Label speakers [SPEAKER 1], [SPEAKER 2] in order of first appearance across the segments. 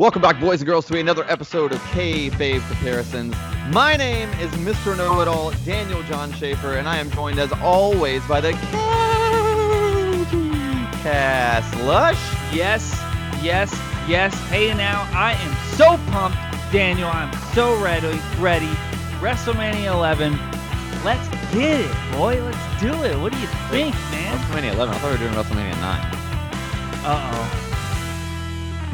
[SPEAKER 1] Welcome back, boys and girls, to another episode of Kayfabe Comparisons. My name is Mr. Know-It-All, Daniel John Schaefer, and I am joined as always by the Cast Lush.
[SPEAKER 2] Yes, yes, yes. Hey now, I am so pumped, Daniel. I'm so ready, ready. WrestleMania 11. Let's get it, boy. Let's do it. What do you think, man?
[SPEAKER 1] WrestleMania 11. I thought we were doing WrestleMania 9.
[SPEAKER 2] Uh oh.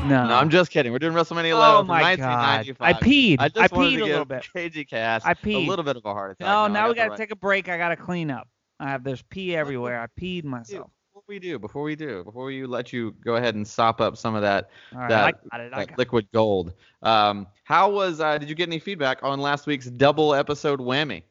[SPEAKER 2] No.
[SPEAKER 1] No, I'm just kidding. We're doing WrestleMania 11
[SPEAKER 2] Oh
[SPEAKER 1] from
[SPEAKER 2] my God.
[SPEAKER 1] 1995.
[SPEAKER 2] I peed.
[SPEAKER 1] I just
[SPEAKER 2] I
[SPEAKER 1] wanted
[SPEAKER 2] peed
[SPEAKER 1] to
[SPEAKER 2] a little
[SPEAKER 1] give
[SPEAKER 2] bit.
[SPEAKER 1] KG Cass
[SPEAKER 2] I
[SPEAKER 1] a
[SPEAKER 2] peed.
[SPEAKER 1] little bit of a heart attack.
[SPEAKER 2] No,
[SPEAKER 1] I
[SPEAKER 2] now we
[SPEAKER 1] got
[SPEAKER 2] gotta
[SPEAKER 1] right-
[SPEAKER 2] take a break. I gotta clean up. I have there's pee everywhere. I peed myself.
[SPEAKER 1] Before we do, before we do, before we let you go ahead and sop up some of that
[SPEAKER 2] right,
[SPEAKER 1] that,
[SPEAKER 2] I got it. I
[SPEAKER 1] that
[SPEAKER 2] got it.
[SPEAKER 1] liquid gold. Um, how was? Uh, did you get any feedback on last week's double episode whammy?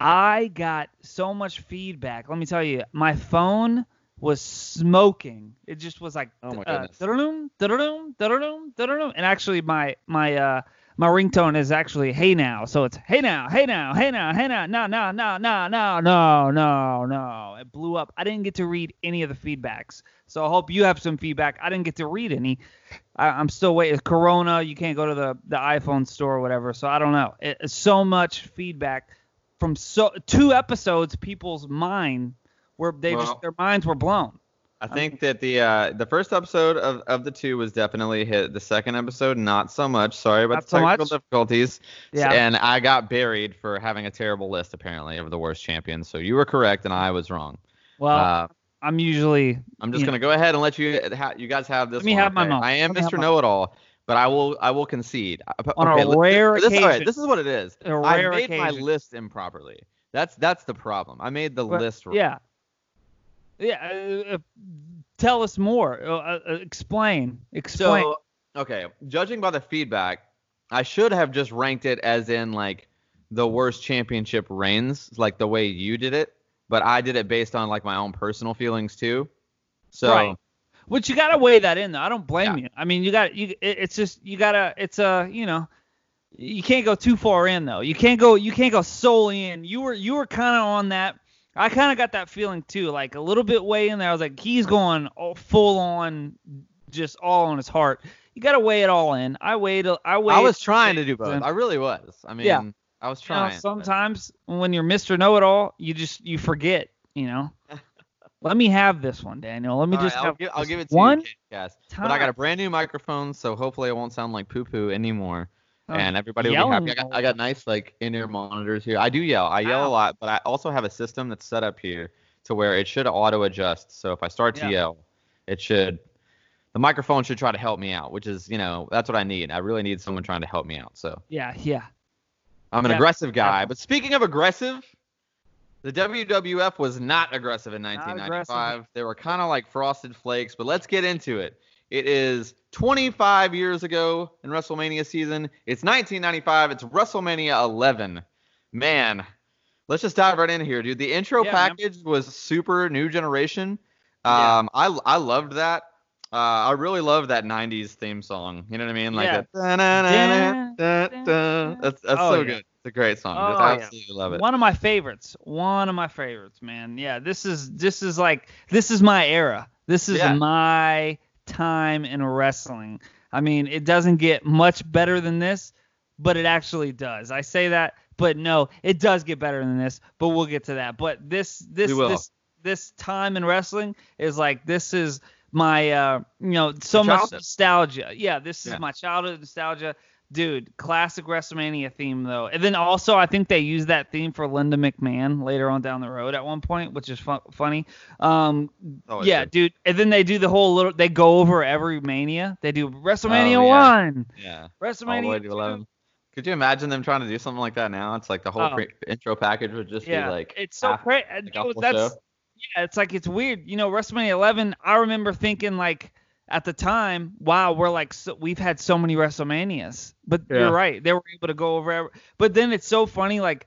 [SPEAKER 2] I got so much feedback. Let me tell you, my phone was smoking. It just was like
[SPEAKER 1] Oh my
[SPEAKER 2] uh, da-da-doom, da-da-doom, da-da-doom, da-da-doom. and actually my my uh my ringtone is actually hey now. So it's hey now, hey now, hey now, hey now, no no no no no no no no. It blew up. I didn't get to read any of the feedbacks. So I hope you have some feedback. I didn't get to read any. I, I'm still waiting. Corona, you can't go to the the iPhone store or whatever. So I don't know. It, it's so much feedback from so two episodes. People's mind were they
[SPEAKER 1] Well-
[SPEAKER 2] just their minds were blown.
[SPEAKER 1] I think that the uh, the first episode of, of the two was definitely a hit. The second episode, not so much. Sorry about
[SPEAKER 2] Not
[SPEAKER 1] the technical
[SPEAKER 2] much?
[SPEAKER 1] difficulties.
[SPEAKER 2] Yeah.
[SPEAKER 1] And I got buried for having a terrible list apparently of the worst champions. So you were correct and I was wrong.
[SPEAKER 2] Well,
[SPEAKER 1] uh,
[SPEAKER 2] I'm usually
[SPEAKER 1] I'm just gonna go ahead and let you ha- you guys have this.
[SPEAKER 2] Let me
[SPEAKER 1] one,
[SPEAKER 2] have my
[SPEAKER 1] okay?
[SPEAKER 2] moment.
[SPEAKER 1] I am
[SPEAKER 2] Let
[SPEAKER 1] Mr. Know-It-all, but I will I will concede.
[SPEAKER 2] On a
[SPEAKER 1] okay, let-
[SPEAKER 2] rare
[SPEAKER 1] this, all right,
[SPEAKER 2] occasion.
[SPEAKER 1] this is what it is.
[SPEAKER 2] A
[SPEAKER 1] I made my list improperly. That's that's the problem. I made the
[SPEAKER 2] But-
[SPEAKER 1] list wrong.
[SPEAKER 2] Yeah. Yeah. Uh, uh, tell us more. Uh, uh, uh, explain. Explain.
[SPEAKER 1] So okay, judging by the feedback, I should have just ranked it as in like the worst championship reigns, like the way you did it. But I did it based on like my own personal feelings too. So
[SPEAKER 2] Right. Which you gotta weigh that in though. I don't blame
[SPEAKER 1] Yeah.
[SPEAKER 2] you. I mean, you got you. it- It's just you gotta. It's a you know. You can't go too far in though. You can't go. You can't go solely in. You were you were kind of on that. I kind of got that feeling too. Like a little bit way in there. I was like, he's going all, full on, just all on his heart. You gotta weigh it all in. I weighed. I weighed.
[SPEAKER 1] I was trying to do both. I really was. I mean,
[SPEAKER 2] Yeah.
[SPEAKER 1] I was
[SPEAKER 2] You know,
[SPEAKER 1] trying. but-
[SPEAKER 2] sometimes when you're Mr. Know-It-All, you just you forget. You know. Let me have this one, Daniel. Let me
[SPEAKER 1] All
[SPEAKER 2] just
[SPEAKER 1] right, I'll give, I'll give it to
[SPEAKER 2] one
[SPEAKER 1] you. But I got a brand new microphone, so hopefully it won't sound like poo poo anymore.
[SPEAKER 2] Oh,
[SPEAKER 1] and everybody will be happy. I got, I got nice like in-ear monitors here. I do yell. I yell a lot, but I also have a system that's set up here to where it should auto adjust. So if I start to
[SPEAKER 2] Yeah.
[SPEAKER 1] yell, it should. The microphone should try to help me out, which is, you know, that's what I need. I really need someone trying to help me out. So
[SPEAKER 2] Yeah, yeah.
[SPEAKER 1] I'm an
[SPEAKER 2] Yeah,
[SPEAKER 1] aggressive guy.
[SPEAKER 2] definitely.
[SPEAKER 1] But speaking of aggressive, the WWF was not aggressive in
[SPEAKER 2] Not
[SPEAKER 1] 1995. They were kind of like frosted flakes, but let's get into it. It is 25 years ago in WrestleMania season. It's 1995. It's WrestleMania 11. Man, let's just dive right in here, dude. The intro
[SPEAKER 2] Yeah, man.
[SPEAKER 1] package was super new generation.
[SPEAKER 2] Yeah.
[SPEAKER 1] Um, I I loved that. Uh, I really love that 90s theme song. You know what I mean? Like
[SPEAKER 2] Yeah.
[SPEAKER 1] that. That's that's
[SPEAKER 2] Oh,
[SPEAKER 1] so
[SPEAKER 2] yeah.
[SPEAKER 1] good. It's a great song.
[SPEAKER 2] Oh,
[SPEAKER 1] Just
[SPEAKER 2] yeah.
[SPEAKER 1] absolutely love it.
[SPEAKER 2] One of my favorites. One of my favorites, man. Yeah, this is this is like this is my era. This is
[SPEAKER 1] Yeah.
[SPEAKER 2] my time in wrestling. I mean, it doesn't get much better than this, but it actually does. I say that, but no, it does get better than this, but we'll get to that. But this this this this time in wrestling is like this is my uh you know so much nostalgia. Yeah, this is
[SPEAKER 1] Yeah.
[SPEAKER 2] my childhood nostalgia. Dude, classic WrestleMania theme though. And then also I think they use that theme for Linda McMahon later on down the road at one point, which is fu- funny. Um
[SPEAKER 1] Always
[SPEAKER 2] yeah, dude. And then they do the whole little they go over every mania. They do WrestleMania
[SPEAKER 1] Oh, yeah.
[SPEAKER 2] 1,
[SPEAKER 1] Yeah.
[SPEAKER 2] WrestleMania 2.
[SPEAKER 1] 11. Could you imagine them trying to do something like that now? It's like the whole
[SPEAKER 2] Oh.
[SPEAKER 1] pre- intro package would just
[SPEAKER 2] Yeah,
[SPEAKER 1] be like
[SPEAKER 2] it's so
[SPEAKER 1] half-
[SPEAKER 2] crazy.
[SPEAKER 1] like
[SPEAKER 2] that's
[SPEAKER 1] show.
[SPEAKER 2] yeah, it's like it's weird. You know, WrestleMania 11. I remember thinking like at the time, wow, we're like so, we've had so many WrestleManias. But
[SPEAKER 1] Yeah.
[SPEAKER 2] you're right, they were able to go over. But then it's so funny, like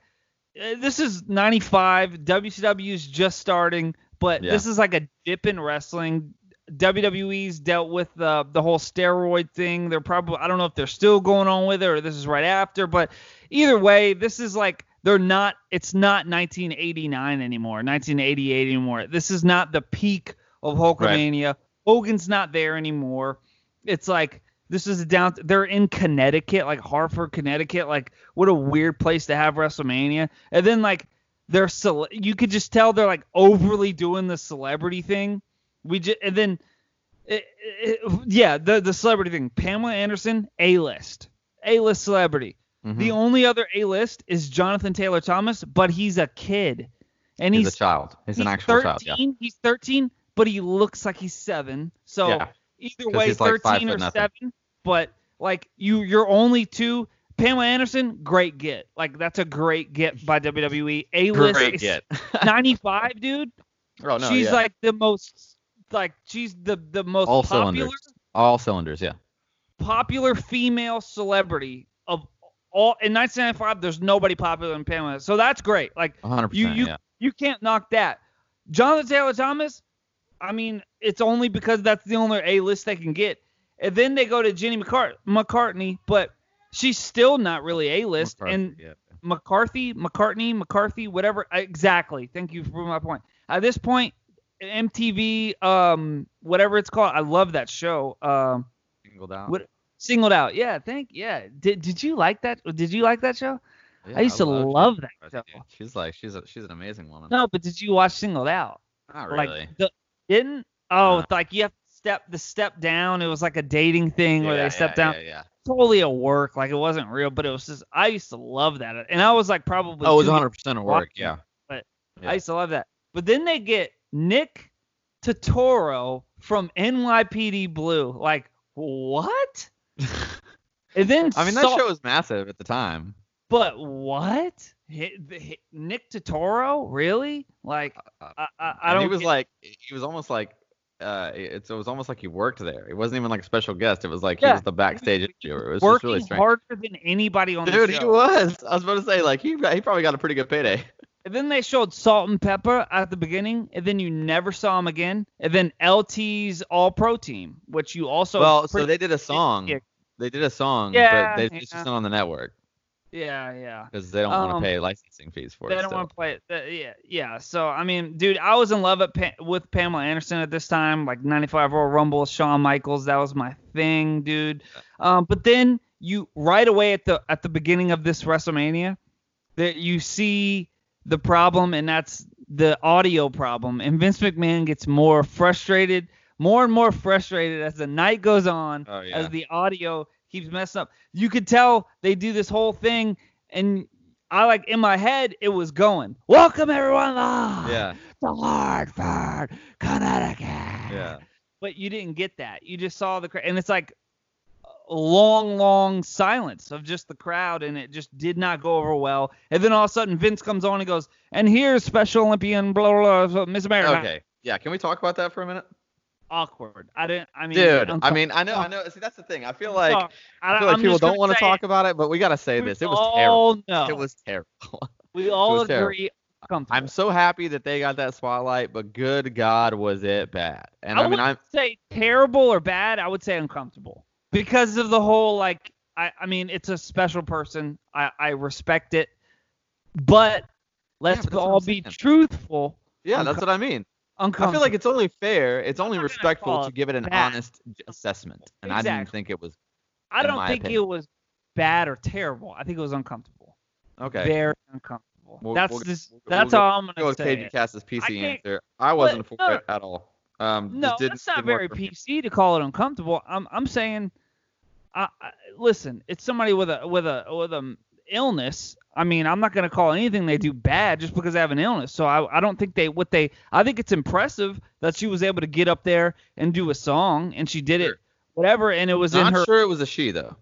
[SPEAKER 2] uh, this is 95. WCW is just starting, but
[SPEAKER 1] Yeah.
[SPEAKER 2] this is like a dip in wrestling. WWE's dealt with the the whole steroid thing. They're probably I don't know if they're still going on with it or this is right after, but either way, this is like they're not it's not 1989 anymore, 1988 anymore. This is not the peak of Hulkamania. Hogan's not there anymore. It's like This is down. They're in Connecticut, like Hartford, Connecticut. Like what a weird place to have WrestleMania. And then like they're cele- you could just tell they're like overly doing the celebrity thing. We just and then it, it, yeah, the the celebrity thing. Pamela Anderson, A list, A list celebrity.
[SPEAKER 1] Mhm.
[SPEAKER 2] The only other A list is Jonathan Taylor Thomas, but he's a kid, and
[SPEAKER 1] he's,
[SPEAKER 2] he's,
[SPEAKER 1] a child. He's, an actual
[SPEAKER 2] 13.
[SPEAKER 1] child. Yeah.
[SPEAKER 2] He's 13, but he looks like he's seven. So
[SPEAKER 1] Yeah.
[SPEAKER 2] either way,
[SPEAKER 1] like
[SPEAKER 2] 13 or
[SPEAKER 1] nothing.
[SPEAKER 2] seven. But like you, you're only two. Pamela Anderson, great get. Like that's a great get by WWE. A list
[SPEAKER 1] Great get.
[SPEAKER 2] 95, dude.
[SPEAKER 1] oh no.
[SPEAKER 2] she's
[SPEAKER 1] yeah.
[SPEAKER 2] like the most, like she's the the most
[SPEAKER 1] all
[SPEAKER 2] popular
[SPEAKER 1] cylinders. All cylinders. Yeah.
[SPEAKER 2] popular female celebrity of all in 1995. There's nobody popular than Pamela, so that's great. Like
[SPEAKER 1] 100.
[SPEAKER 2] you
[SPEAKER 1] percent
[SPEAKER 2] you
[SPEAKER 1] Yeah.
[SPEAKER 2] you can't knock that. Jonathan Taylor Thomas, I mean, it's only because that's the only A list they can get. And then they go to Jenny McCart- McCartney, but she's still not really A list. And
[SPEAKER 1] yeah.
[SPEAKER 2] McCarthy, McCartney, McCarthy, whatever. Exactly. Thank you for my point. At this point, MTV, um, whatever it's called, I love that show. Um,
[SPEAKER 1] Singled out.
[SPEAKER 2] what singled out. Yeah, thank. Yeah. Did Did you like that? Did you like that show?
[SPEAKER 1] Yeah,
[SPEAKER 2] I used to
[SPEAKER 1] love
[SPEAKER 2] that show.
[SPEAKER 1] She's like she's a, she's an amazing woman.
[SPEAKER 2] No, but did you watch Singled Out?
[SPEAKER 1] Not
[SPEAKER 2] Like
[SPEAKER 1] really.
[SPEAKER 2] the didn't? Oh,
[SPEAKER 1] uh-huh.
[SPEAKER 2] it's like you have to step the step down. It was like a dating thing where
[SPEAKER 1] Yeah,
[SPEAKER 2] they stepped
[SPEAKER 1] yeah,
[SPEAKER 2] down.
[SPEAKER 1] Yeah, yeah.
[SPEAKER 2] Totally a work. Like it wasn't real, but it was just. I used to love that, and I was like probably.
[SPEAKER 1] Oh, it was 100 percent of work. Yeah.
[SPEAKER 2] but
[SPEAKER 1] Yeah.
[SPEAKER 2] I used to love that. But then they get Nick Turturro from NYPD Blue. Like what? And then
[SPEAKER 1] I mean that
[SPEAKER 2] Salt-
[SPEAKER 1] show was massive at the time.
[SPEAKER 2] But what? Hi- the- hi- Nick Turturro? Really? Like
[SPEAKER 1] Uh,
[SPEAKER 2] I, I, I
[SPEAKER 1] and
[SPEAKER 2] don't.
[SPEAKER 1] he was
[SPEAKER 2] get-
[SPEAKER 1] like he was almost like uh it's, it was almost like he worked there. It wasn't even like a special guest. It was like
[SPEAKER 2] Yeah.
[SPEAKER 1] he was the backstage interviewer. It was just
[SPEAKER 2] working
[SPEAKER 1] really strange.
[SPEAKER 2] harder than anybody on
[SPEAKER 1] Dude,
[SPEAKER 2] the show.
[SPEAKER 1] Dude, he was. I was about to say like he he probably got a pretty good payday.
[SPEAKER 2] And then they showed Salt-N-Pepa at the beginning, and then you never saw him again. And then LT's All Pro Team, which you also
[SPEAKER 1] well, so they did a song. They did a song,
[SPEAKER 2] Yeah,
[SPEAKER 1] but they, it's
[SPEAKER 2] yeah.
[SPEAKER 1] just not on the network
[SPEAKER 2] yeah, yeah.
[SPEAKER 1] because they don't want
[SPEAKER 2] Um,
[SPEAKER 1] to pay licensing fees for
[SPEAKER 2] They
[SPEAKER 1] it.
[SPEAKER 2] They
[SPEAKER 1] don't
[SPEAKER 2] want to play it. Yeah, yeah. So I mean, dude, I was in love at pa- with Pamela Anderson at this time, like '95 Royal Rumble, Shawn Michaels. That was my thing, dude. Um, but then you right away at the at the beginning of this WrestleMania, that you see the problem, and that's the audio problem. And Vince McMahon gets more frustrated, more and more frustrated as the night goes on,
[SPEAKER 1] Oh, yeah.
[SPEAKER 2] as the audio keeps messing up. You could tell they do this whole thing, and I like in my head it was going, "Welcome everyone live
[SPEAKER 1] Yeah,
[SPEAKER 2] to Hartford, Connecticut."
[SPEAKER 1] yeah.
[SPEAKER 2] But you didn't get that. You just saw the crowd, and it's like long, long silence of just the crowd, and it just did not go over well. And then all of a sudden Vince comes on and goes, "And here's Special Olympian, blah blah blah, Miss America."
[SPEAKER 1] Okay. Yeah, can we talk about that for a minute?
[SPEAKER 2] Awkward. I didn't. I mean,
[SPEAKER 1] Dude,
[SPEAKER 2] I'm
[SPEAKER 1] mean, I know, I know. See, that's the thing. I feel like
[SPEAKER 2] sorry.
[SPEAKER 1] I feel like
[SPEAKER 2] I'm
[SPEAKER 1] people don't want to talk about it, but we gotta say this. It was terrible.
[SPEAKER 2] know.
[SPEAKER 1] It was terrible.
[SPEAKER 2] We all
[SPEAKER 1] was terrible.
[SPEAKER 2] agree.
[SPEAKER 1] I'm so happy that they got that spotlight, but good God, was it bad? And
[SPEAKER 2] I,
[SPEAKER 1] I, mean, I'm
[SPEAKER 2] say terrible or bad. I would say uncomfortable because of the whole like. I, I mean, it's a special person. I, I respect it, but let's
[SPEAKER 1] but
[SPEAKER 2] all be truthful.
[SPEAKER 1] yeah, that's what I mean. I feel like it's only fair. It's only respectful to give it an
[SPEAKER 2] bad.
[SPEAKER 1] honest assessment, and I didn't think it was
[SPEAKER 2] I don't think
[SPEAKER 1] opinion.
[SPEAKER 2] it was bad or terrible. I think it was uncomfortable.
[SPEAKER 1] okay.
[SPEAKER 2] Very uncomfortable.
[SPEAKER 1] We'll-
[SPEAKER 2] that's
[SPEAKER 1] we'll-
[SPEAKER 2] just
[SPEAKER 1] we'll-
[SPEAKER 2] that's all I'm gonna
[SPEAKER 1] with
[SPEAKER 2] say.
[SPEAKER 1] KG Cass's PC
[SPEAKER 2] can't-
[SPEAKER 1] answer. I wasn't for
[SPEAKER 2] no.
[SPEAKER 1] it at all. Um,
[SPEAKER 2] No,
[SPEAKER 1] didn't,
[SPEAKER 2] that's not very
[SPEAKER 1] for.
[SPEAKER 2] PC to call it uncomfortable. I'm I'm saying, I, I, listen, it's somebody with a with a with a illness. I mean, I'm not gonna call anything they do bad just because they have an illness. So I I don't think they what they I think it's impressive that she was able to get up there and do a song and she did it whatever and it was
[SPEAKER 1] Not
[SPEAKER 2] in her
[SPEAKER 1] sure it was a she though.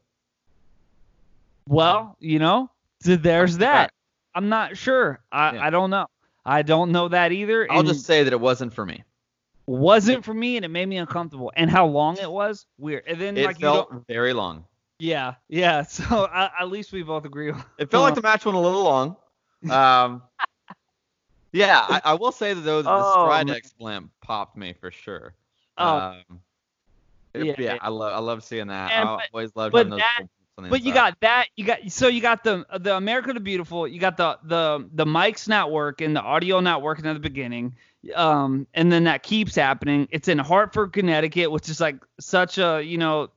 [SPEAKER 2] well you know so there's that. I'm not sure. I
[SPEAKER 1] Yeah.
[SPEAKER 2] I don't know. I don't know that either.
[SPEAKER 1] I'll just say that it wasn't for me.
[SPEAKER 2] wasn't for me and it made me uncomfortable. And how long it was weird. And then
[SPEAKER 1] It
[SPEAKER 2] like you
[SPEAKER 1] felt very long.
[SPEAKER 2] Yeah, yeah. So uh, at least we both agree.
[SPEAKER 1] It felt like the match went a little long. Um, yeah, I, I will say that though that the
[SPEAKER 2] Oh.
[SPEAKER 1] Stridex blimp popped me for sure.
[SPEAKER 2] Oh.
[SPEAKER 1] Um,
[SPEAKER 2] Yeah,
[SPEAKER 1] yeah,
[SPEAKER 2] yeah.
[SPEAKER 1] I love I love seeing that.
[SPEAKER 2] And
[SPEAKER 1] I
[SPEAKER 2] but-
[SPEAKER 1] always loved
[SPEAKER 2] but
[SPEAKER 1] those
[SPEAKER 2] that-
[SPEAKER 1] blimps on the
[SPEAKER 2] But you got that. You got so you got the the America the Beautiful. You got the the the mics not working, the audio not working at the beginning. Um, and then that keeps happening. It's in Hartford, Connecticut, which is like such a you know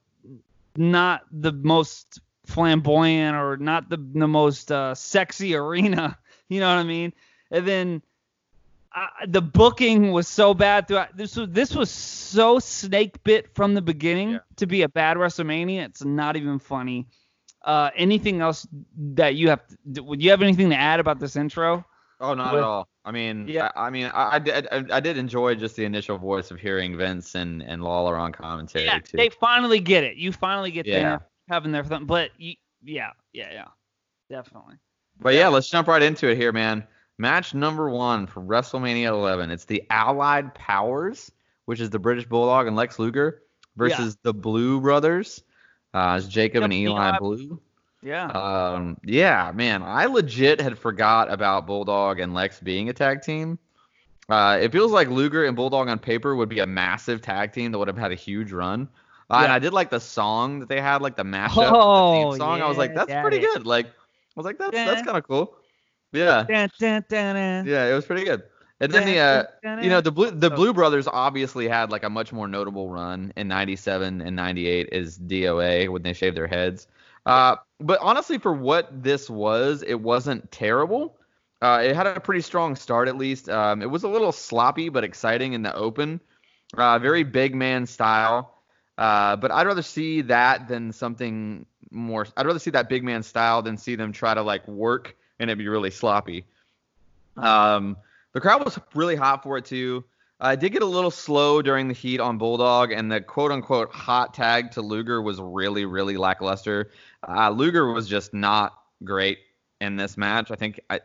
[SPEAKER 2] not the most flamboyant or not the the most uh, sexy arena. You know what I mean? And then uh, the booking was so bad throughout. This was this was so snake bit from the beginning
[SPEAKER 1] Yeah.
[SPEAKER 2] to be a bad WrestleMania. It's not even funny. Uh, anything else that you have? Would you have anything to add about this intro?
[SPEAKER 1] Oh, not
[SPEAKER 2] With-
[SPEAKER 1] at all. I mean,
[SPEAKER 2] Yeah.
[SPEAKER 1] I, I mean, I, I did, I, I did enjoy just the initial voice of hearing Vince and and Lawler on commentary
[SPEAKER 2] Yeah,
[SPEAKER 1] too.
[SPEAKER 2] they finally get it. You finally get
[SPEAKER 1] Yeah.
[SPEAKER 2] them having their thumb. But you, yeah, yeah, yeah, definitely.
[SPEAKER 1] But yeah, let's jump right into it here, man. Match number one for WrestleMania 11. It's the Allied Powers, which is the British Bulldog and Lex Luger, versus the Blu Brothers. Uh, it's Jacob and Eli
[SPEAKER 2] Eli-
[SPEAKER 1] Blue.
[SPEAKER 2] Yeah.
[SPEAKER 1] Um, yeah, man, I legit had forgot about Bulldog and Lex being a tag team. Uh, it feels like Luger and Bulldog on paper would be a massive tag team that would have had a huge run. Uh, And I did like the song that they had, like the mashup,
[SPEAKER 2] Oh,
[SPEAKER 1] the theme song. I was like,
[SPEAKER 2] yeah,
[SPEAKER 1] that's pretty good. Like, I was like, that's that's kind of cool. Yeah,
[SPEAKER 2] Dun, dun, dun,
[SPEAKER 1] yeah, it was pretty good. And then the uh, you know the blue the Blu Brothers obviously had like a much more notable run in '97 and '98 is DOA when they shaved their heads. Uh, but honestly, for what this was, it wasn't terrible. Uh, it had a pretty strong start at least. Um, it was a little sloppy but exciting in the open. Uh, very big man style. Uh, but I'd rather see that than something more. I'd rather see that big man style than see them try to like work and it be really sloppy. Um, the crowd was really hot for it too. I did get a little slow during the heat on Bulldog, and the quote unquote hot tag to Luger was really, really lackluster. Uh, Luger was just not great in this match. I think I,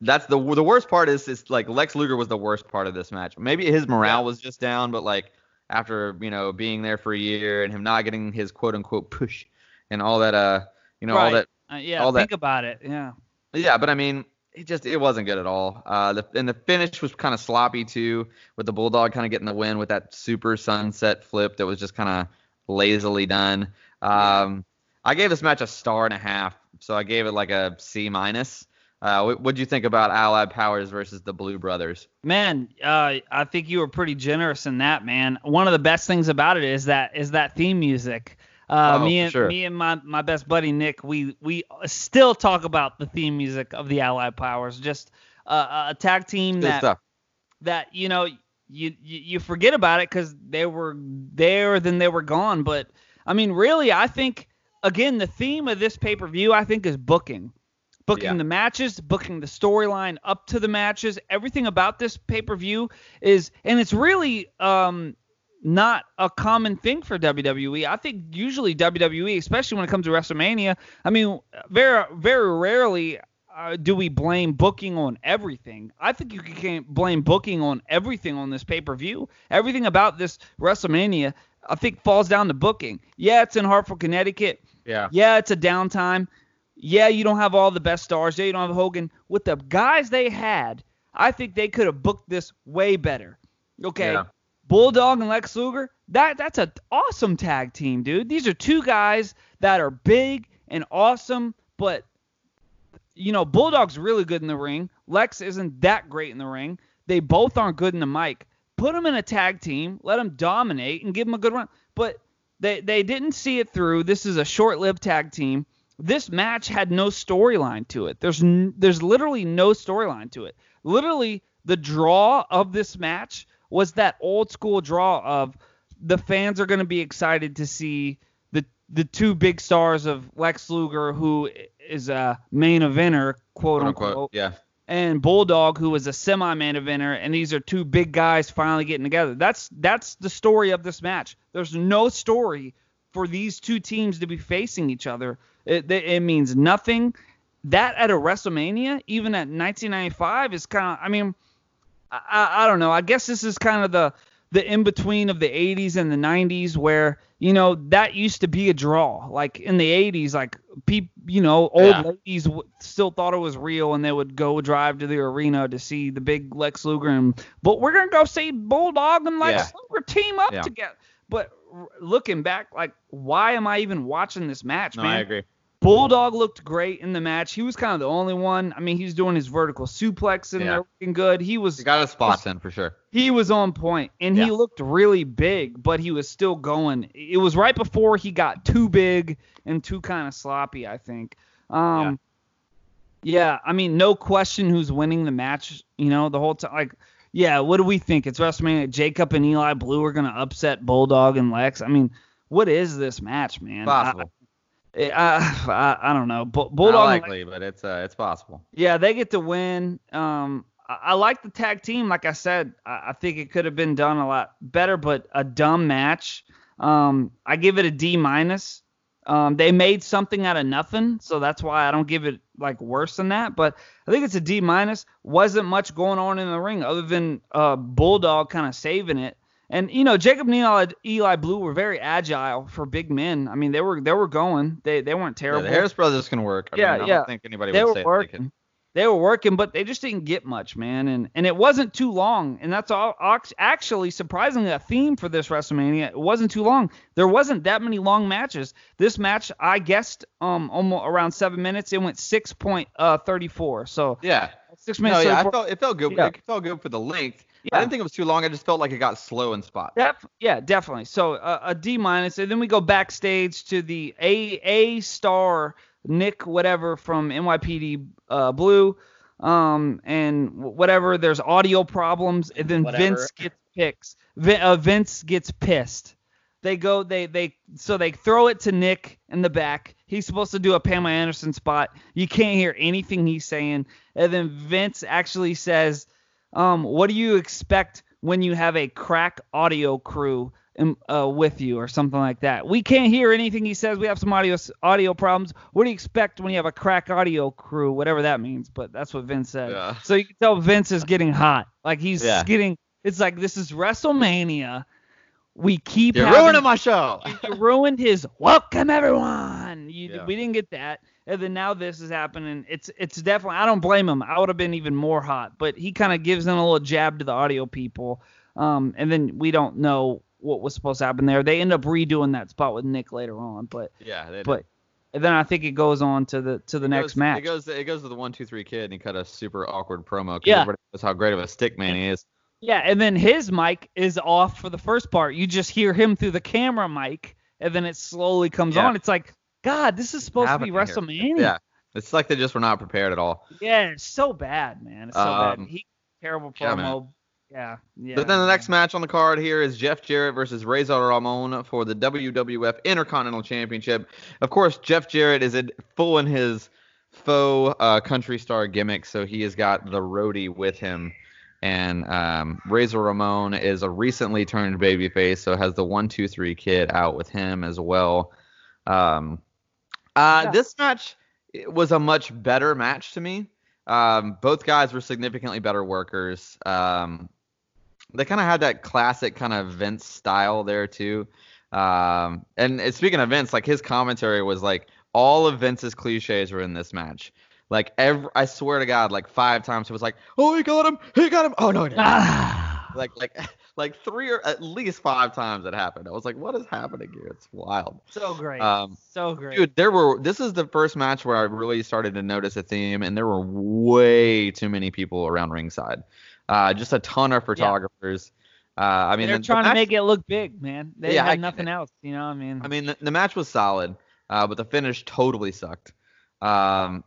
[SPEAKER 1] that's the the worst part is is like Lex Luger was the worst part of this match. Maybe his morale was just down, but like after you know being there for a year and him not getting his quote unquote push and all that uh you know all that
[SPEAKER 2] Uh, yeah,
[SPEAKER 1] all that-
[SPEAKER 2] think about it. Yeah.
[SPEAKER 1] yeah, but I mean, it just it wasn't good at all. Uh, the, and the finish was kind of sloppy too, with the bulldog kind of getting the win with that super sunset flip that was just kind of lazily done. Um, I gave this match a star and a half, so I gave it like a C minus. Uh, what would you think about Allied Powers versus the Blu Brothers?
[SPEAKER 2] Man, uh, I think you were pretty generous in that, man. One of the best things about it is that is that theme music. Uh,
[SPEAKER 1] Oh,
[SPEAKER 2] me and
[SPEAKER 1] sure.
[SPEAKER 2] me and my, my best buddy Nick, we we still talk about the theme music of the Allied Powers. Just uh, a tag team that
[SPEAKER 1] stuff.
[SPEAKER 2] that you know you you, you forget about it because they were there then they were gone but i mean really i think again the theme of this pay-per-view i think is booking booking
[SPEAKER 1] Yeah.
[SPEAKER 2] the matches booking the storyline up to the matches everything about this pay-per-view is and it's really um not a common thing for WWE. I think usually WWE, especially when it comes to WrestleMania, I mean, very very rarely uh, do we blame booking on everything. I think you can blame booking on everything on this pay-per-view. Everything about this WrestleMania, I think, falls down to booking. Yeah, it's in Hartford, Connecticut.
[SPEAKER 1] Yeah.
[SPEAKER 2] Yeah, it's a downtime. Yeah, you don't have all the best stars. Yeah, you don't have Hogan. With the guys they had, I think they could have booked this way better. Okay.
[SPEAKER 1] Yeah.
[SPEAKER 2] Bulldog and Lex Luger, that that's an awesome tag team, dude. These are two guys that are big and awesome, but you know, Bulldog's really good in the ring. Lex isn't that great in the ring. They both aren't good in the mic. Put them in a tag team, let them dominate, and give them a good run. But they they didn't see it through. This is a short-lived tag team. This match had no storyline to it. There's n- there's literally no storyline to it. Literally, the draw of this match was that old school draw of the fans are going to be excited to see the the two big stars of Lex Luger, who is a main eventer, quote,
[SPEAKER 1] Quote
[SPEAKER 2] unquote,
[SPEAKER 1] unquote. Yeah.
[SPEAKER 2] And Bulldog, who was a semi-main eventer, and these are two big guys finally getting together. That's that's the story of this match. There's no story for these two teams to be facing each other. It, it, means nothing. That at a WrestleMania, even at 1995, is kind of. I mean, I, I don't know. I guess this is kind of the the in between of the 80s and the 90s where you know that used to be a draw like in the 80s like people you know old
[SPEAKER 1] Yeah.
[SPEAKER 2] ladies w- still thought it was real and they would go drive to the arena to see the big Lex Luger and but we're gonna go see Bulldog and Lex
[SPEAKER 1] Yeah.
[SPEAKER 2] Luger team up
[SPEAKER 1] Yeah.
[SPEAKER 2] together but r- looking back like why am I even watching this match
[SPEAKER 1] No,
[SPEAKER 2] man
[SPEAKER 1] I agree.
[SPEAKER 2] Bulldog looked great in the match. He was kind of the only one. I mean, he's doing his vertical suplex and
[SPEAKER 1] Yeah.
[SPEAKER 2] they're looking good. He was
[SPEAKER 1] You got his spots in for sure.
[SPEAKER 2] He was on point, and
[SPEAKER 1] Yeah.
[SPEAKER 2] he looked really big, but he was still going. It was right before he got too big and too kind of sloppy, I think. Um, yeah. I mean, no question who's winning the match. You know, the whole time, like, yeah. What do we think? It's WrestleMania. Jacob and Eli Blu are gonna upset Bulldog and Lex. I mean, what is this match, man?
[SPEAKER 1] Possible.
[SPEAKER 2] I, I, I, don't know. Bu- Bulldog
[SPEAKER 1] Not likely, but it's uh, it's possible.
[SPEAKER 2] yeah, they get to win. Um, I, I like the tag team. Like I said, I, I think it could have been done a lot better, but a dumb match. Um, I give it a D minus. Um, they made something out of nothing, so that's why I don't give it like worse than that. But I think it's a D minus. Wasn't much going on in the ring other than uh, Bulldog kind of saving it. And you know, Jacob Neal and Eli, Blu were very agile for big men. I mean, they were they were going. They they weren't
[SPEAKER 1] Yeah,
[SPEAKER 2] terrible.
[SPEAKER 1] the Harris brothers can work. I
[SPEAKER 2] Yeah,
[SPEAKER 1] mean, I
[SPEAKER 2] yeah.
[SPEAKER 1] don't think anybody
[SPEAKER 2] they
[SPEAKER 1] would say
[SPEAKER 2] working.
[SPEAKER 1] they could.
[SPEAKER 2] They were working, but they just didn't get much, man. And and it wasn't too long. And that's all. Actually, surprisingly, a theme for this WrestleMania. It wasn't too long. There wasn't that many long matches. This match, I guessed, um, almost around seven minutes. It went six point uh thirty four. So
[SPEAKER 1] Yeah.
[SPEAKER 2] six minutes.
[SPEAKER 1] No, yeah, I felt it felt good.
[SPEAKER 2] Yeah.
[SPEAKER 1] It felt good for the length. I
[SPEAKER 2] Yeah.
[SPEAKER 1] didn't think it was too long. I just felt like it got slow in spots.
[SPEAKER 2] Def- yeah, definitely. So uh, a D minus, and then we go backstage to the A A star Nick whatever from NYPD uh, Blue, um, and whatever. There's audio problems, and then
[SPEAKER 1] Whatever.
[SPEAKER 2] Vince gets picks. Vin- uh, Vince gets pissed. They go, they they so they throw it to Nick in the back. He's supposed to do a Pamela Anderson spot. You can't hear anything he's saying, and then Vince actually says um, what do you expect when you have a crack audio crew um, uh, with you or something like that? We can't hear anything he says. We have some audio audio problems. What do you expect when you have a crack audio crew, whatever that means? But that's what Vince said.
[SPEAKER 1] Yeah.
[SPEAKER 2] So you can tell Vince is getting hot. Like he's
[SPEAKER 1] Yeah.
[SPEAKER 2] getting. It's like this is WrestleMania. We keep
[SPEAKER 1] You're
[SPEAKER 2] having-
[SPEAKER 1] ruining my show.
[SPEAKER 2] you ruined his welcome everyone. You,
[SPEAKER 1] Yeah.
[SPEAKER 2] We didn't get that, and then now this is happening. It's it's definitely. I don't blame him. I would have been even more hot, but he kind of gives in a little jab to the audio people, um, and then we don't know what was supposed to happen there. They end up redoing that spot with Nick later on, but
[SPEAKER 1] yeah. Did.
[SPEAKER 2] but and then I think it goes on to the to the
[SPEAKER 1] It
[SPEAKER 2] next
[SPEAKER 1] goes,
[SPEAKER 2] match.
[SPEAKER 1] It goes it goes to the one two three kid and he cut a super awkward promo
[SPEAKER 2] Yeah.
[SPEAKER 1] everybody knows how great of a stick man he is.
[SPEAKER 2] Yeah, and then his mic is off for the first part. You just hear him through the camera mic, and then it slowly comes
[SPEAKER 1] Yeah.
[SPEAKER 2] on. It's like, God, this is supposed to be
[SPEAKER 1] happening here?
[SPEAKER 2] WrestleMania.
[SPEAKER 1] Yeah. It's like they just were not prepared at all.
[SPEAKER 2] Yeah, it's so bad, man. It's so bad.
[SPEAKER 1] Um,
[SPEAKER 2] He terrible
[SPEAKER 1] yeah,
[SPEAKER 2] promo. Yeah, yeah.
[SPEAKER 1] But then the next match on the card here is Jeff Jarrett versus Razor Ramon for the WWF Intercontinental Championship. Of course, Jeff Jarrett is in, full in his faux uh, country star gimmick, so he has got the roadie with him. And um, Razor Ramon is a recently turned babyface, so has the one two three kid out with him as well. Um, uh,
[SPEAKER 2] Yeah.
[SPEAKER 1] This match was a much better match to me. Um, both guys were significantly better workers. Um, they kind of had that classic kind of Vince style there too. Um, and, and speaking of Vince, like his commentary was like all of Vince's cliches were in this match. Like every, I swear to God, like five times it was like, oh he got him, he got him, oh no, he didn't.
[SPEAKER 2] Ah,
[SPEAKER 1] like like like three or at least five times it happened. I was like, what is happening here? It's wild.
[SPEAKER 2] so great.
[SPEAKER 1] Um,
[SPEAKER 2] so great.
[SPEAKER 1] Dude, there were. This is the first match where I really started to notice a theme, and there were way too many people around ringside. Uh, just a ton of photographers. Uh, I mean,
[SPEAKER 2] They're
[SPEAKER 1] the- the
[SPEAKER 2] trying to make it look big, man. They
[SPEAKER 1] Yeah,
[SPEAKER 2] had nothing else, you know. I mean,
[SPEAKER 1] I mean, the, the match was solid, uh, but the finish totally sucked. Um,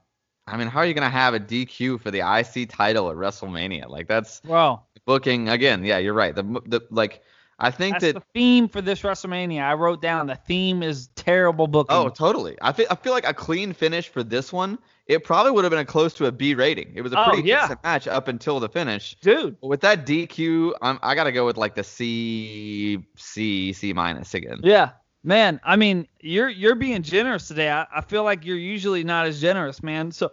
[SPEAKER 1] I mean, how are you gonna have a DQ for the IC title at WrestleMania? Like that's
[SPEAKER 2] bro,
[SPEAKER 1] booking again. Yeah, you're right. The the like, I think
[SPEAKER 2] that's
[SPEAKER 1] that
[SPEAKER 2] the theme for this WrestleMania. I wrote down the theme is terrible booking.
[SPEAKER 1] Oh, totally. I feel I feel like a clean finish for this one. It probably would have been a close to a B rating. It was a
[SPEAKER 2] Oh,
[SPEAKER 1] pretty
[SPEAKER 2] yeah.
[SPEAKER 1] decent match up until the finish.
[SPEAKER 2] dude.
[SPEAKER 1] But with that DQ, I'm, I gotta go with like the C C C minus again.
[SPEAKER 2] Yeah, man. I mean, you're you're being generous today. I, I feel like you're usually not as generous, man. So,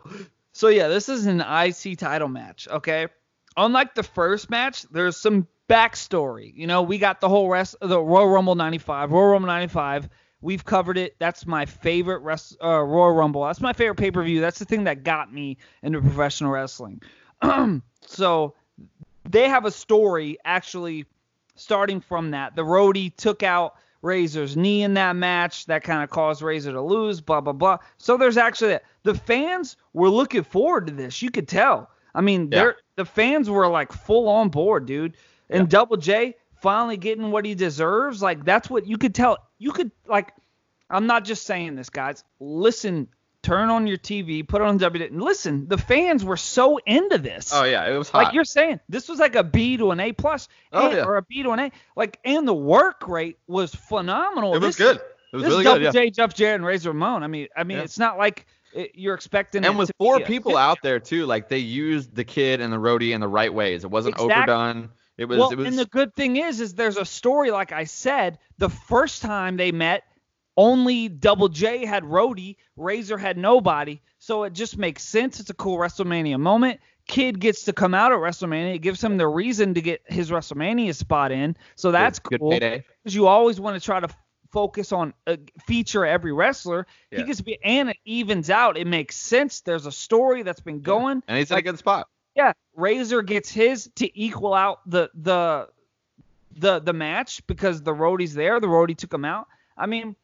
[SPEAKER 2] so yeah, this is an IC title match. Okay, unlike the first match, there's some backstory. You know, we got the whole rest of the Royal Rumble '95, Royal Rumble '95. We've covered it. That's my favorite rest, uh, Royal Rumble. That's my favorite pay per view. That's the thing that got me into professional wrestling. so they have a story actually starting from that. The roadie took out Razor's knee in that match. That kind of caused Razor to lose, blah, blah, blah. So there's actually the fans were looking forward to this. You could tell. I mean,
[SPEAKER 1] Yeah.
[SPEAKER 2] the fans were like full on board, dude. And
[SPEAKER 1] Yeah.
[SPEAKER 2] Double J finally getting what he deserves. Like that's what you could tell. You could like. I'm not just saying this, guys. Listen, turn on your TV, put it on W. and Listen, the fans were so into this.
[SPEAKER 1] Oh yeah, it was hot.
[SPEAKER 2] Like you're saying, this was like a B to an A plus,
[SPEAKER 1] Oh, yeah.
[SPEAKER 2] or a B to an A. Like, and the work rate was phenomenal.
[SPEAKER 1] it was
[SPEAKER 2] This-
[SPEAKER 1] good. It was
[SPEAKER 2] this
[SPEAKER 1] really
[SPEAKER 2] is Double
[SPEAKER 1] good. Yeah.
[SPEAKER 2] J, Jeff Jarrett, and Razor Ramon. I mean, I mean,
[SPEAKER 1] Yeah.
[SPEAKER 2] it's not like it, you're expecting. it
[SPEAKER 1] And with four people out there too, like they used the kid and the roadie in the right ways. It wasn't
[SPEAKER 2] Exactly.
[SPEAKER 1] overdone. It was.
[SPEAKER 2] well,
[SPEAKER 1] it was.
[SPEAKER 2] and the good thing is, is there's a story. Like I said, the first time they met, only Double J had Roadie, Razor had nobody. So it just makes sense. It's a cool WrestleMania moment. Kid gets to come out at WrestleMania. It gives him the reason to get his WrestleMania spot in. So that's
[SPEAKER 1] good,
[SPEAKER 2] cool. Because you always want to try to focus on uh, feature every wrestler. He gets to be and it evens out. It makes sense. There's a story that's been going.
[SPEAKER 1] And he's in a good spot.
[SPEAKER 2] Yeah, Razor gets his to equal out the the the the match because the roadie's there. The roadie took him out. I mean,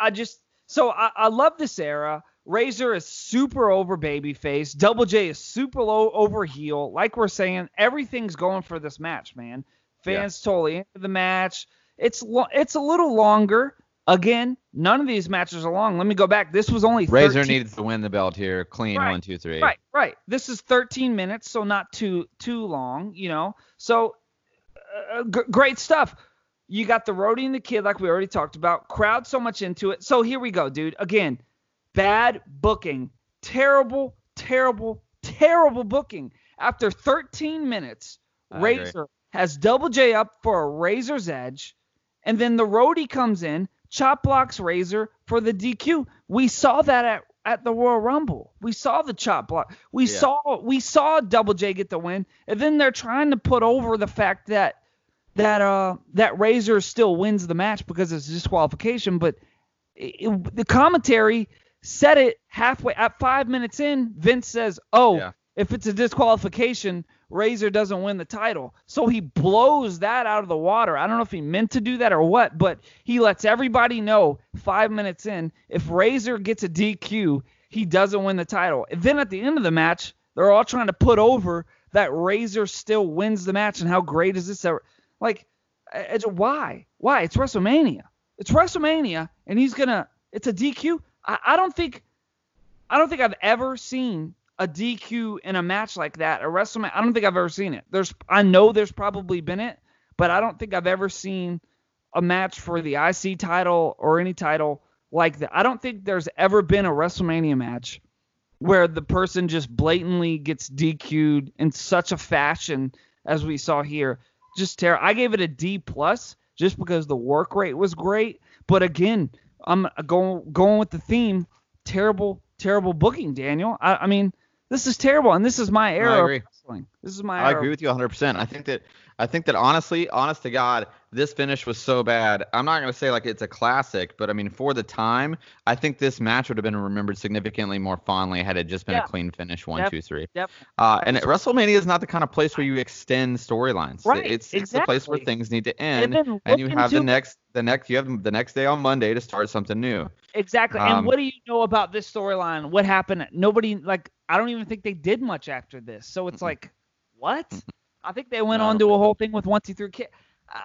[SPEAKER 2] I- just so I, I love this era. Razor is super over babyface. Double J is super low over heel. Like we're saying, everything's going for this match, man. Fans totally into the match. It's lo- it's a little longer. Again, none of these matches are long. Let me go back. This was only
[SPEAKER 1] Razor
[SPEAKER 2] 13
[SPEAKER 1] needs to win the belt here, clean
[SPEAKER 2] Right,
[SPEAKER 1] one, two, three.
[SPEAKER 2] Right, right. This is 13 minutes, so not too too long, you know. So uh, g- great stuff. You got the roadie and the kid, like we already talked about. Crowd so much into it. So here we go, dude. Again, bad booking, terrible, terrible, terrible booking. After 13 minutes,
[SPEAKER 1] I agree.
[SPEAKER 2] Razor has Double J up for a Razor's Edge, and then the roadie comes in, chop blocks Razor for the DQ. We saw that at at the Royal Rumble. We saw the chop block. We
[SPEAKER 1] Yeah.
[SPEAKER 2] saw we saw Double J get the win, and then they're trying to put over the fact that that uh that Razor still wins the match because it's disqualification, but it, it- the commentary said it halfway at five minutes in. Vince says, "Oh,
[SPEAKER 1] Yeah.
[SPEAKER 2] if it's a disqualification, Razor doesn't win the title." So he blows that out of the water. I don't know if he meant to do that or what, but he lets everybody know five minutes in if Razor gets a DQ, he doesn't win the title. And then at the end of the match, they're all trying to put over that Razor still wins the match and how great is this ever? Like, it's why? Why? It's WrestleMania. It's WrestleMania, and he's gonna. It's a DQ. I, I don't think. I don't think I've ever seen a DQ in a match like that. A WrestleMania. I don't think I've ever seen it. There's. I know there's probably been it, but I don't think I've ever seen a match for the IC title or any title like that. I don't think there's ever been a WrestleMania match where the person just blatantly gets DQ'd in such a fashion as we saw here. Just terrible. I gave it a D plus just because the work rate was great. But again, I'm going going with the theme. Terrible, terrible booking, Daniel. I, I mean, this is terrible, and this is my era
[SPEAKER 1] agree.
[SPEAKER 2] of wrestling. This is my
[SPEAKER 1] I
[SPEAKER 2] era.
[SPEAKER 1] agree with you 100%. I think that I think that honestly, honest to God, this finish was so bad. I'm not gonna say like it's a classic, but I mean for the time, I think this match would have been remembered significantly more fondly had it just been
[SPEAKER 2] Yeah.
[SPEAKER 1] a clean finish, one,
[SPEAKER 2] Def-
[SPEAKER 1] two, three.
[SPEAKER 2] Yep.
[SPEAKER 1] Uh, and WrestleMania is not the kind of place where you extend storylines.
[SPEAKER 2] Right,
[SPEAKER 1] It's it's the place where things need to end, and you have the next the next you have the next day on Monday to start something new.
[SPEAKER 2] Exactly. and
[SPEAKER 1] Um,
[SPEAKER 2] what do you know about this storyline? What happened? Nobody like I don't even think they did much after this. So it's like, what? I think they went
[SPEAKER 1] No,
[SPEAKER 2] on to a whole thing with one two three kid.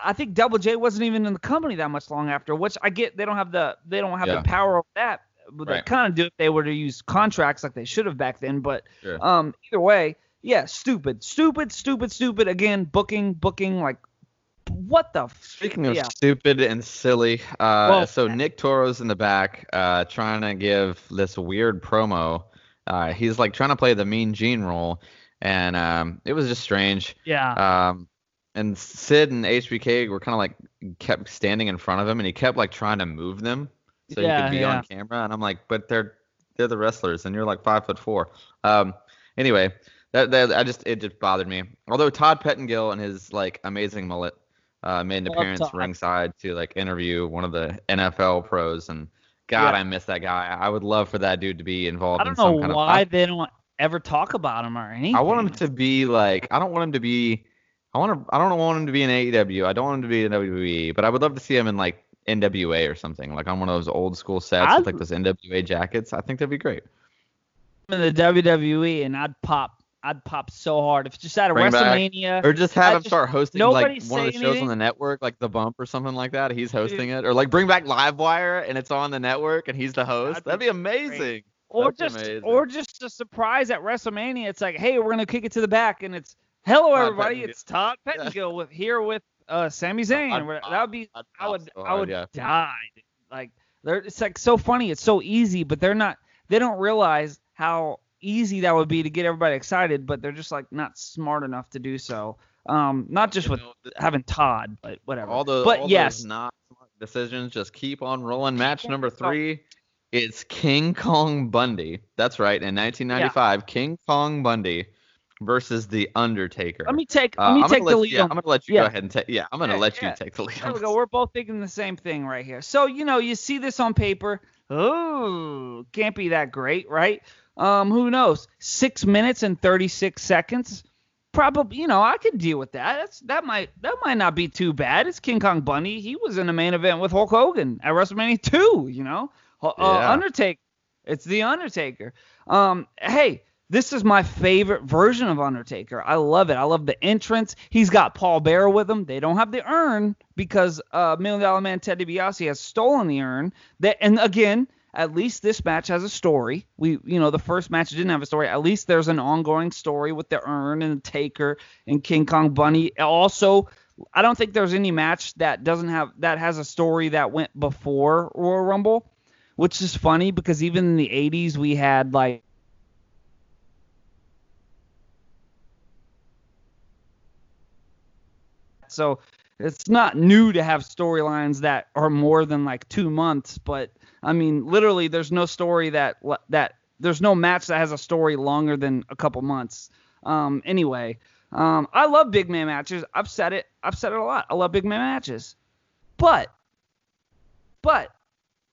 [SPEAKER 2] I think Double J wasn't even in the company that much long after, which I get they don't have the they don't have
[SPEAKER 1] Yeah.
[SPEAKER 2] the power of that. But they kind of do if they were to use contracts like they should have back then. But
[SPEAKER 1] Sure.
[SPEAKER 2] um either way, yeah, stupid, stupid, stupid, stupid. Again, booking, booking like what the f-
[SPEAKER 1] Speaking of
[SPEAKER 2] yeah.
[SPEAKER 1] stupid and silly, uh,
[SPEAKER 2] Well,
[SPEAKER 1] so Nick Toro's in the back, uh, trying to give this weird promo. Uh, he's like trying to play the Mean Gene role, and um, it was just strange.
[SPEAKER 2] yeah.
[SPEAKER 1] Um, and Sid and HBK were kind of like kept standing in front of him, and he kept like trying to move them so he could be
[SPEAKER 2] yeah.
[SPEAKER 1] on camera. And I'm like, but they're they're the wrestlers, and you're like five foot four. Um, anyway, that, that I just it just bothered me. Although Todd Pettengill and his like amazing mullet uh, made an appearance
[SPEAKER 2] Todd.
[SPEAKER 1] ringside to like interview one of the NFL pros, and God,
[SPEAKER 2] Yeah.
[SPEAKER 1] I miss that guy. I would love for that dude to be involved in some of.
[SPEAKER 2] I don't
[SPEAKER 1] some
[SPEAKER 2] know why
[SPEAKER 1] of.
[SPEAKER 2] they don't ever talk about him or anything.
[SPEAKER 1] I want him to be like. I don't want him to be. I want to. I don't want him to be in AEW. I don't want him to be in WWE. But I would love to see him in like NWA or something, like on one of those old school sets
[SPEAKER 2] I'd-
[SPEAKER 1] with like those NWA jackets. I think that'd be great.
[SPEAKER 2] in the WWE and I'd pop I'd pop so hard if it's just at a
[SPEAKER 1] Bring back-
[SPEAKER 2] WrestleMania.
[SPEAKER 1] Or just have
[SPEAKER 2] I
[SPEAKER 1] him
[SPEAKER 2] just-
[SPEAKER 1] start hosting like one of the shows on the network, like The Bump or something like that. He's hosting it, or like bring back Livewire and it's on the network and he's the host.
[SPEAKER 2] That'd
[SPEAKER 1] That'd
[SPEAKER 2] be
[SPEAKER 1] be amazing.
[SPEAKER 2] or
[SPEAKER 1] That's
[SPEAKER 2] just
[SPEAKER 1] amazing.
[SPEAKER 2] or just a surprise at WrestleMania. It's like, hey, we're gonna kick it to the back, and it's hello
[SPEAKER 1] Todd
[SPEAKER 2] everybody,
[SPEAKER 1] Pettengill.
[SPEAKER 2] it's Todd Pettengill with here with uh Sami Zayn.
[SPEAKER 1] I'd
[SPEAKER 2] or whatever.
[SPEAKER 1] pop-
[SPEAKER 2] that would be
[SPEAKER 1] I'd
[SPEAKER 2] I would
[SPEAKER 1] so
[SPEAKER 2] I would
[SPEAKER 1] yeah.
[SPEAKER 2] die. Like they're it's like so funny. It's so easy, but they're not. They don't realize how easy that would be to get everybody excited, but they're just like not smart enough to do so. Um, not just
[SPEAKER 1] You
[SPEAKER 2] with
[SPEAKER 1] know, th-
[SPEAKER 2] having Todd, but whatever.
[SPEAKER 1] all those,
[SPEAKER 2] but
[SPEAKER 1] all
[SPEAKER 2] yes,
[SPEAKER 1] not smart decisions just keep on rolling. Match number three, it's King Kong Bundy. That's right, in 1995, King Kong Bundy versus the Undertaker.
[SPEAKER 2] let me take
[SPEAKER 1] Uh,
[SPEAKER 2] let me
[SPEAKER 1] I'm
[SPEAKER 2] take the
[SPEAKER 1] let
[SPEAKER 2] lead.
[SPEAKER 1] you, yeah,
[SPEAKER 2] on
[SPEAKER 1] I'm gonna let you
[SPEAKER 2] Yeah.
[SPEAKER 1] go ahead and take. Yeah, I'm gonna
[SPEAKER 2] Yeah,
[SPEAKER 1] let you take the lead.
[SPEAKER 2] There we go. We're both thinking the same thing right here. So, you know, you see this on paper. Oh, can't be that great, right? Um, who knows? Six minutes and 36 seconds. Probably, you know, I could deal with that. That's that might that might not be too bad. It's King Kong Bundy. He was in the main event with Hulk Hogan at WrestleMania 2. You know, uh. Undertaker. It's the Undertaker. Um, hey, this is my favorite version of Undertaker. I love it. I love the entrance. He's got Paul Bearer with him. They don't have the urn because uh, Million Dollar Man Ted DiBiase has stolen the urn. That and again, at least this match has a story. We, you know, the first match didn't have a story. At least there's an ongoing story with the urn and the Taker and King Kong Bundy. Also, I don't think there's any match that doesn't have that has a story that went before Royal Rumble, which is funny because even in the 80s we had like So it's not new to have storylines that are more than like two months, but I mean, literally, there's no story that that there's no match that has a story longer than a couple months. Um, anyway, um, I love big man matches. I've said it. I've said it a lot. I love big man matches, but but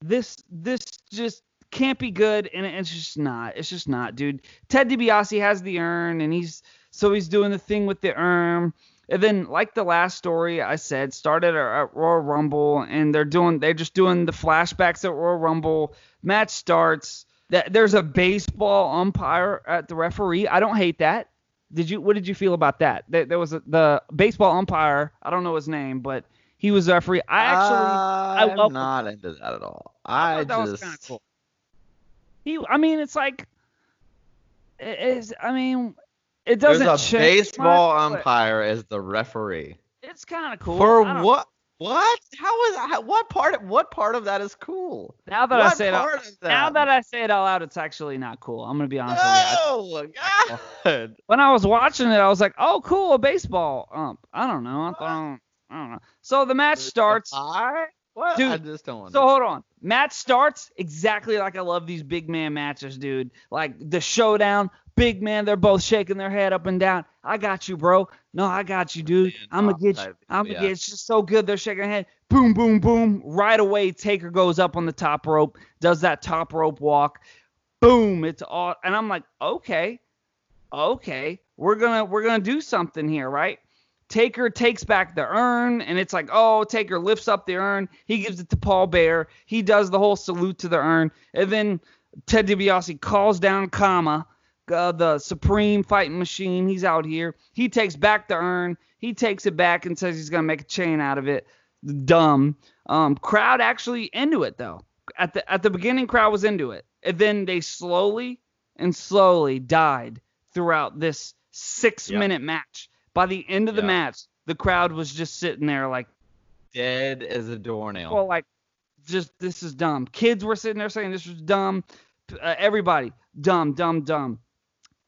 [SPEAKER 2] this this just can't be good, and it's just not. It's just not, dude. Ted DiBiase has the urn, and he's so he's doing the thing with the urn. And then, like the last story I said, started at, Royal Rumble, and they're doing they're just doing the flashbacks at Royal Rumble. Match starts. That there's a baseball umpire at the referee. I don't hate that. Did you? What did you feel about that? There, there was a, the baseball umpire. I don't know his name, but he was a referee. I actually
[SPEAKER 1] I'm
[SPEAKER 2] love-
[SPEAKER 1] not into that at all.
[SPEAKER 2] I
[SPEAKER 1] I,
[SPEAKER 2] that was
[SPEAKER 1] just
[SPEAKER 2] kinda cool. he. I mean, it's like it is. I mean, it
[SPEAKER 1] there's
[SPEAKER 2] doesn't
[SPEAKER 1] a
[SPEAKER 2] change
[SPEAKER 1] baseball
[SPEAKER 2] much,
[SPEAKER 1] umpire as the referee.
[SPEAKER 2] It's kind of cool.
[SPEAKER 1] For what? What? How is how, what part? What part of that is cool?
[SPEAKER 2] Now that
[SPEAKER 1] what
[SPEAKER 2] I say it, out,
[SPEAKER 1] that?
[SPEAKER 2] now that I say it out loud, it's actually not cool. I'm gonna be honest with you.
[SPEAKER 1] No, God.
[SPEAKER 2] when I was watching it, I was like, "Oh, cool, a baseball ump." I don't know. I thought, I don't know. So the match starts.
[SPEAKER 1] I, what?
[SPEAKER 2] Dude,
[SPEAKER 1] I just don't.
[SPEAKER 2] So hold on. Match starts exactly like I love these big man matches, dude. Like the showdown, big man, they're both shaking their head up and down. I got you, bro. No, I got you, dude. I'm gonna get you. I'm gonna get. It's just so good. They're shaking their head. Boom, boom, boom. Right away, Taker goes up on the top rope, does that top rope walk. Boom. It's all, and I'm like, okay, okay, we're gonna we're gonna do something here, right? Taker takes back the urn, and it's like, oh, Taker lifts up the urn. He gives it to Paul Bearer. He does the whole salute to the urn, and then Ted DiBiase calls down Kama, uh, the supreme fighting machine. He's out here. He takes back the urn. He takes it back and says he's gonna make a chain out of it. Dumb. Um, crowd actually into it though. At the at the beginning, crowd was into it, and then they slowly and slowly died throughout this six
[SPEAKER 1] Yep.
[SPEAKER 2] minute match. By the end of the match, the crowd was just sitting there like,
[SPEAKER 1] Dead as a doornail.
[SPEAKER 2] well, like, just this is dumb. Kids were sitting there saying this was dumb. Uh, everybody, dumb, dumb, dumb.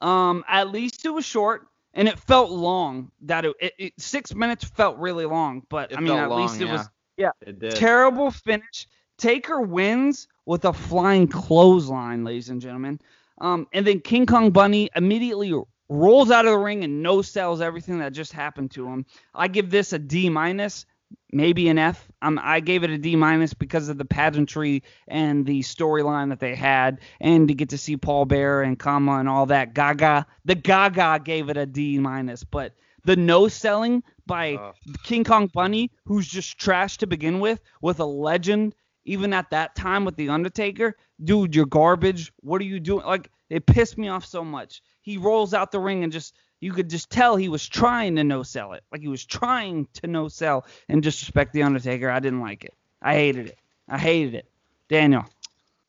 [SPEAKER 2] Um, at least it was short and it felt long. That it, it, it six minutes felt really long, but
[SPEAKER 1] It
[SPEAKER 2] I mean, at
[SPEAKER 1] long,
[SPEAKER 2] least it was
[SPEAKER 1] yeah. it.
[SPEAKER 2] Terrible finish. Taker wins with a flying clothesline, ladies and gentlemen. Um, and then King Kong Bundy immediately rolls out of the ring and no sells everything that just happened to him. I give this a D minus, maybe an F. Um, I gave it a D minus because of the pageantry and the storyline that they had, and to get to see Paul Bearer and Kama and all that. Gaga, the Gaga gave it a D minus, but the no selling by
[SPEAKER 1] Ugh.
[SPEAKER 2] King Kong Bundy, who's just trash to begin with, with a legend, even at that time with The Undertaker, dude, you're garbage. What are you doing? Like it pissed me off so much. He rolls out the ring and just you could just tell he was trying to no sell it. Like he was trying to no sell and disrespect the Undertaker. I didn't like it. I hated it. I hated it. Daniel.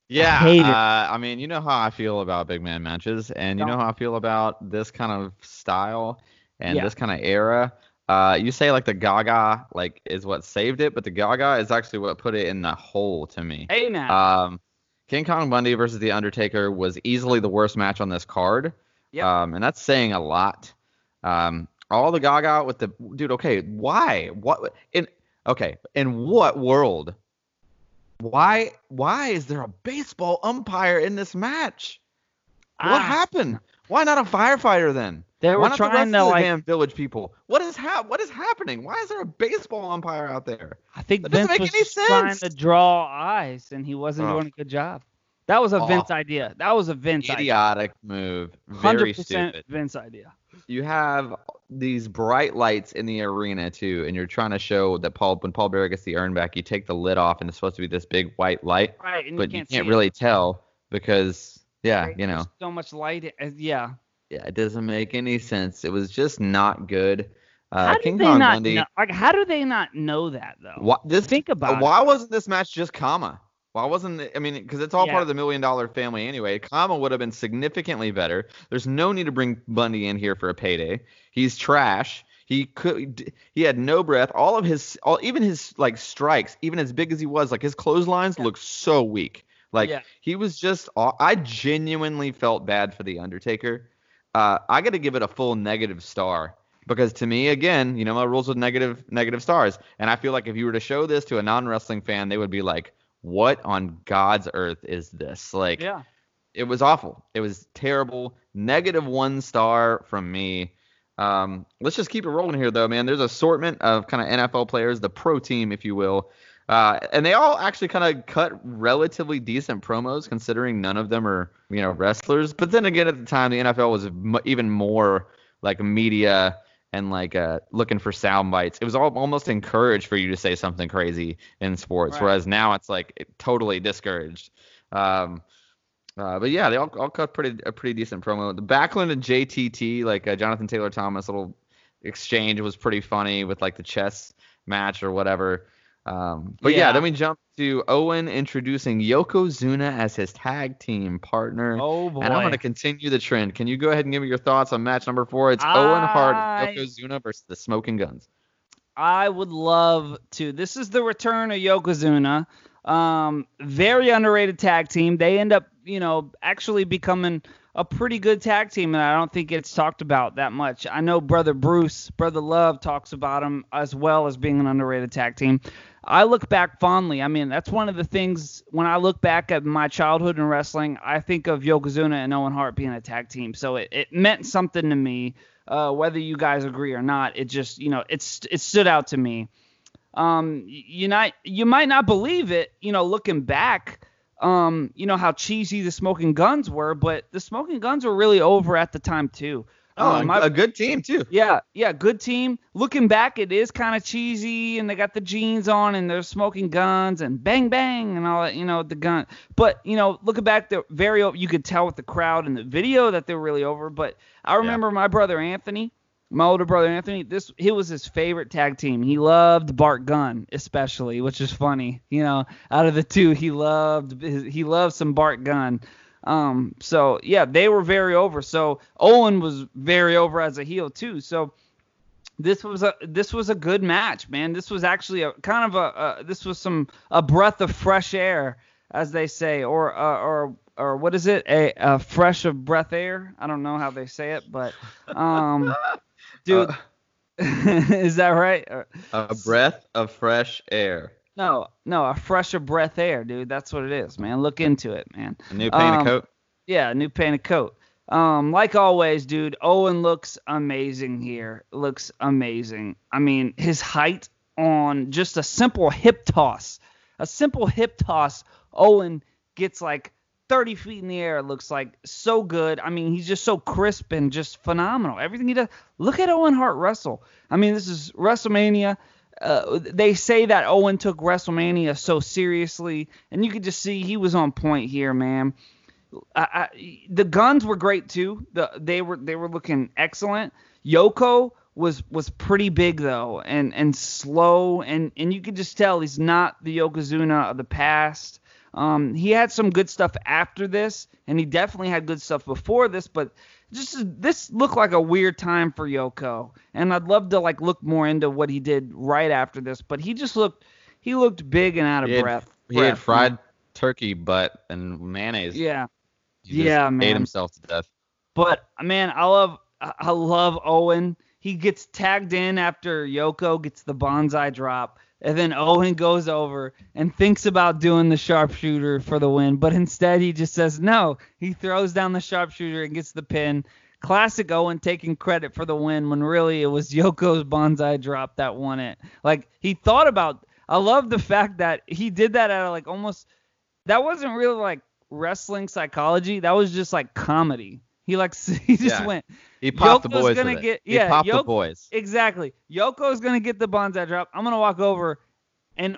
[SPEAKER 1] Yeah,
[SPEAKER 2] I hate it.
[SPEAKER 1] uh, I mean, you know how I feel about big man matches, and you know how I feel about this kind of style and
[SPEAKER 2] Yeah.
[SPEAKER 1] this kind of era. Uh, you say like the Gaga like is what saved it, but the Gaga is actually what put it in the hole to me.
[SPEAKER 2] Hey now.
[SPEAKER 1] Um, King Kong Bundy versus the Undertaker was easily the worst match on this card.
[SPEAKER 2] Yep.
[SPEAKER 1] Um, and that's saying a lot. Um, all the Gaga with the dude. Okay, why? What in? Okay, in what world? Why? Why is there a baseball umpire in this match? What
[SPEAKER 2] Ah,
[SPEAKER 1] happened? Why not a firefighter then?
[SPEAKER 2] They were
[SPEAKER 1] Why not the
[SPEAKER 2] trying
[SPEAKER 1] rest
[SPEAKER 2] to
[SPEAKER 1] the
[SPEAKER 2] like.
[SPEAKER 1] damn village people? What is hap- What is happening? Why is there a baseball umpire out there?
[SPEAKER 2] I think
[SPEAKER 1] That doesn't
[SPEAKER 2] Vince
[SPEAKER 1] make
[SPEAKER 2] was
[SPEAKER 1] any
[SPEAKER 2] just trying to draw eyes, and he wasn't
[SPEAKER 1] Ugh.
[SPEAKER 2] doing a good job. That was a. Vince idea. That was a Vince idea.
[SPEAKER 1] Idiotic move. Very
[SPEAKER 2] Hundred percent
[SPEAKER 1] stupid.
[SPEAKER 2] Vince idea.
[SPEAKER 1] you have these bright lights in the arena too, and you're trying to show that Paul when Paul Bearer gets the urn back, you take the lid off, and it's supposed to be this big white light,
[SPEAKER 2] Right, and
[SPEAKER 1] but
[SPEAKER 2] you
[SPEAKER 1] you
[SPEAKER 2] can't,
[SPEAKER 1] can't,
[SPEAKER 2] see it.
[SPEAKER 1] really tell because yeah,
[SPEAKER 2] Right,
[SPEAKER 1] you know,
[SPEAKER 2] there's so much light. Yeah.
[SPEAKER 1] yeah, it doesn't make any sense. It was just not good. Uh,
[SPEAKER 2] How
[SPEAKER 1] King
[SPEAKER 2] do they
[SPEAKER 1] Kong
[SPEAKER 2] not
[SPEAKER 1] Bundy.
[SPEAKER 2] know, like? How do they not know that though?
[SPEAKER 1] Why, this,
[SPEAKER 2] Think about it.
[SPEAKER 1] why wasn't this match just Kama? Why wasn't? I mean, because it's all
[SPEAKER 2] Yeah.
[SPEAKER 1] part of the million dollar family anyway. Kama would have been significantly better. There's no need to bring Bundy in here for a payday. He's trash. He could. He had no breath. All of his, all even his like strikes, even as big as he was, like his clotheslines looked so weak. Like
[SPEAKER 2] Yeah.
[SPEAKER 1] he was just. I genuinely felt bad for the Undertaker. Uh, I got to give it a full negative star because to me, again, you know my rules with negative negative stars, and I feel like if you were to show this to a non wrestling fan, they would be like, "What on God's earth is this?" Like,
[SPEAKER 2] Yeah.
[SPEAKER 1] it was awful. It was terrible. Negative one star from me. Um, let's just keep it rolling here, though, man. There's assortment of kind of NFL players, the pro team, if you will, uh, and they all actually kind of cut relatively decent promos, considering none of them are you know wrestlers. But then again, at the time, the NFL was m- even more like media and like uh, looking for sound bites. It was all, almost encouraged for you to say something crazy in sports,
[SPEAKER 2] Right.
[SPEAKER 1] whereas now it's like totally discouraged. Um, uh, but yeah, they all, all cut pretty a pretty decent promo. The Backlund and JTT, like uh, Jonathan Taylor Thomas, little exchange was pretty funny with like the chess match or whatever. Um, but yeah.
[SPEAKER 2] Yeah.
[SPEAKER 1] then we jump to Owen introducing Yokozuna as his tag team partner.
[SPEAKER 2] Oh boy.
[SPEAKER 1] and I'm going to continue the trend. Can you go ahead and give me your thoughts on match number four? It's Owen Hart
[SPEAKER 2] I-
[SPEAKER 1] Yokozuna versus the Smoking Gunns.
[SPEAKER 2] I would love to. This is the return of Yokozuna. Um, very underrated tag team. They end up, you know, actually becoming a pretty good tag team, and I don't think it's talked about that much. I know brother Bruce, brother Love talks about them as well as being an underrated tag team. I look back fondly. I mean, that's one of the things when I look back at my childhood in wrestling, I think of Yokozuna and Owen Hart being a tag team. So it, it meant something to me. Uh, whether you guys agree or not, it just you know it's it stood out to me. Um, you not you might not believe it, you know, looking back, um, you know how cheesy the Smoking Gunns were, but the Smoking Gunns were really over at the time too.
[SPEAKER 1] Oh,
[SPEAKER 2] Um,
[SPEAKER 1] a-
[SPEAKER 2] I-
[SPEAKER 1] a good team too.
[SPEAKER 2] yeah, yeah, good team. Looking back, it is kind of cheesy, and they got the jeans on, and they're smoking guns, and bang bang, and all that, you know, the gun. But you know, looking back, they're very. You could tell with the crowd and the video that they're really over. But I remember my brother Anthony, my older brother Anthony. This he was his favorite tag team. He loved Bart Gunn especially, which is funny. You know, out of the two, he loved his, he loved some Bart Gunn. Um, so yeah, they were very over. So Owen was very over as a heel too. So this was a this was a good match, man. This was actually a kind of a, a this was some a breath of fresh air, as they say, or uh, or or what is it? A, a fresh of breath air. I don't know how they say it, but um, dude,
[SPEAKER 1] Uh,
[SPEAKER 2] is that right?
[SPEAKER 1] A breath of fresh air.
[SPEAKER 2] no, no, a fresher breath air, dude. That's what it is, man. Look into it, man.
[SPEAKER 1] A new paint
[SPEAKER 2] Um,
[SPEAKER 1] of coat.
[SPEAKER 2] Yeah, a new painted coat. Um, like always, dude, Owen looks amazing here. Looks amazing. I mean, his height on just a simple hip toss, a simple hip toss, Owen gets like 30 feet in the air. Looks like so good. I mean, he's just so crisp and just phenomenal. Everything he does. Look at Owen Hart wrestle. I mean, this is WrestleMania. uh, they say that Owen took WrestleMania so seriously, and you could just see he was on point here, man. I, I, the guns were great too. The, they were they were looking excellent. Yoko was was pretty big though, and and slow, and and you could just tell he's not the Yokozuna of the past. Um, he had some good stuff after this, and he definitely had good stuff before this, but just this looked like a weird time for Yoko, and I'd love to like look more into what he did right after this. But he just looked he looked big and out of
[SPEAKER 1] He had,
[SPEAKER 2] breath.
[SPEAKER 1] he had fried turkey butt and mayonnaise.
[SPEAKER 2] Yeah,
[SPEAKER 1] He just
[SPEAKER 2] yeah,
[SPEAKER 1] Ate himself to death.
[SPEAKER 2] but man, I love I love Owen. He gets tagged in after Yoko gets the banzai drop. And then Owen goes over and thinks about doing the sharpshooter for the win, but instead he just says no. He throws down the sharpshooter and gets the pin. Classic Owen taking credit for the win when really it was Yoko's banzai drop that won it. Like he thought about. I love the fact that he did that out of like almost. That wasn't really like wrestling psychology. That was just like comedy. He like he just
[SPEAKER 1] Yeah.
[SPEAKER 2] went
[SPEAKER 1] He popped the
[SPEAKER 2] Yoko's
[SPEAKER 1] boys.
[SPEAKER 2] gonna get-
[SPEAKER 1] he
[SPEAKER 2] yeah,
[SPEAKER 1] popped the boys.
[SPEAKER 2] exactly. Yoko's gonna get the banzai drop. I'm gonna walk over and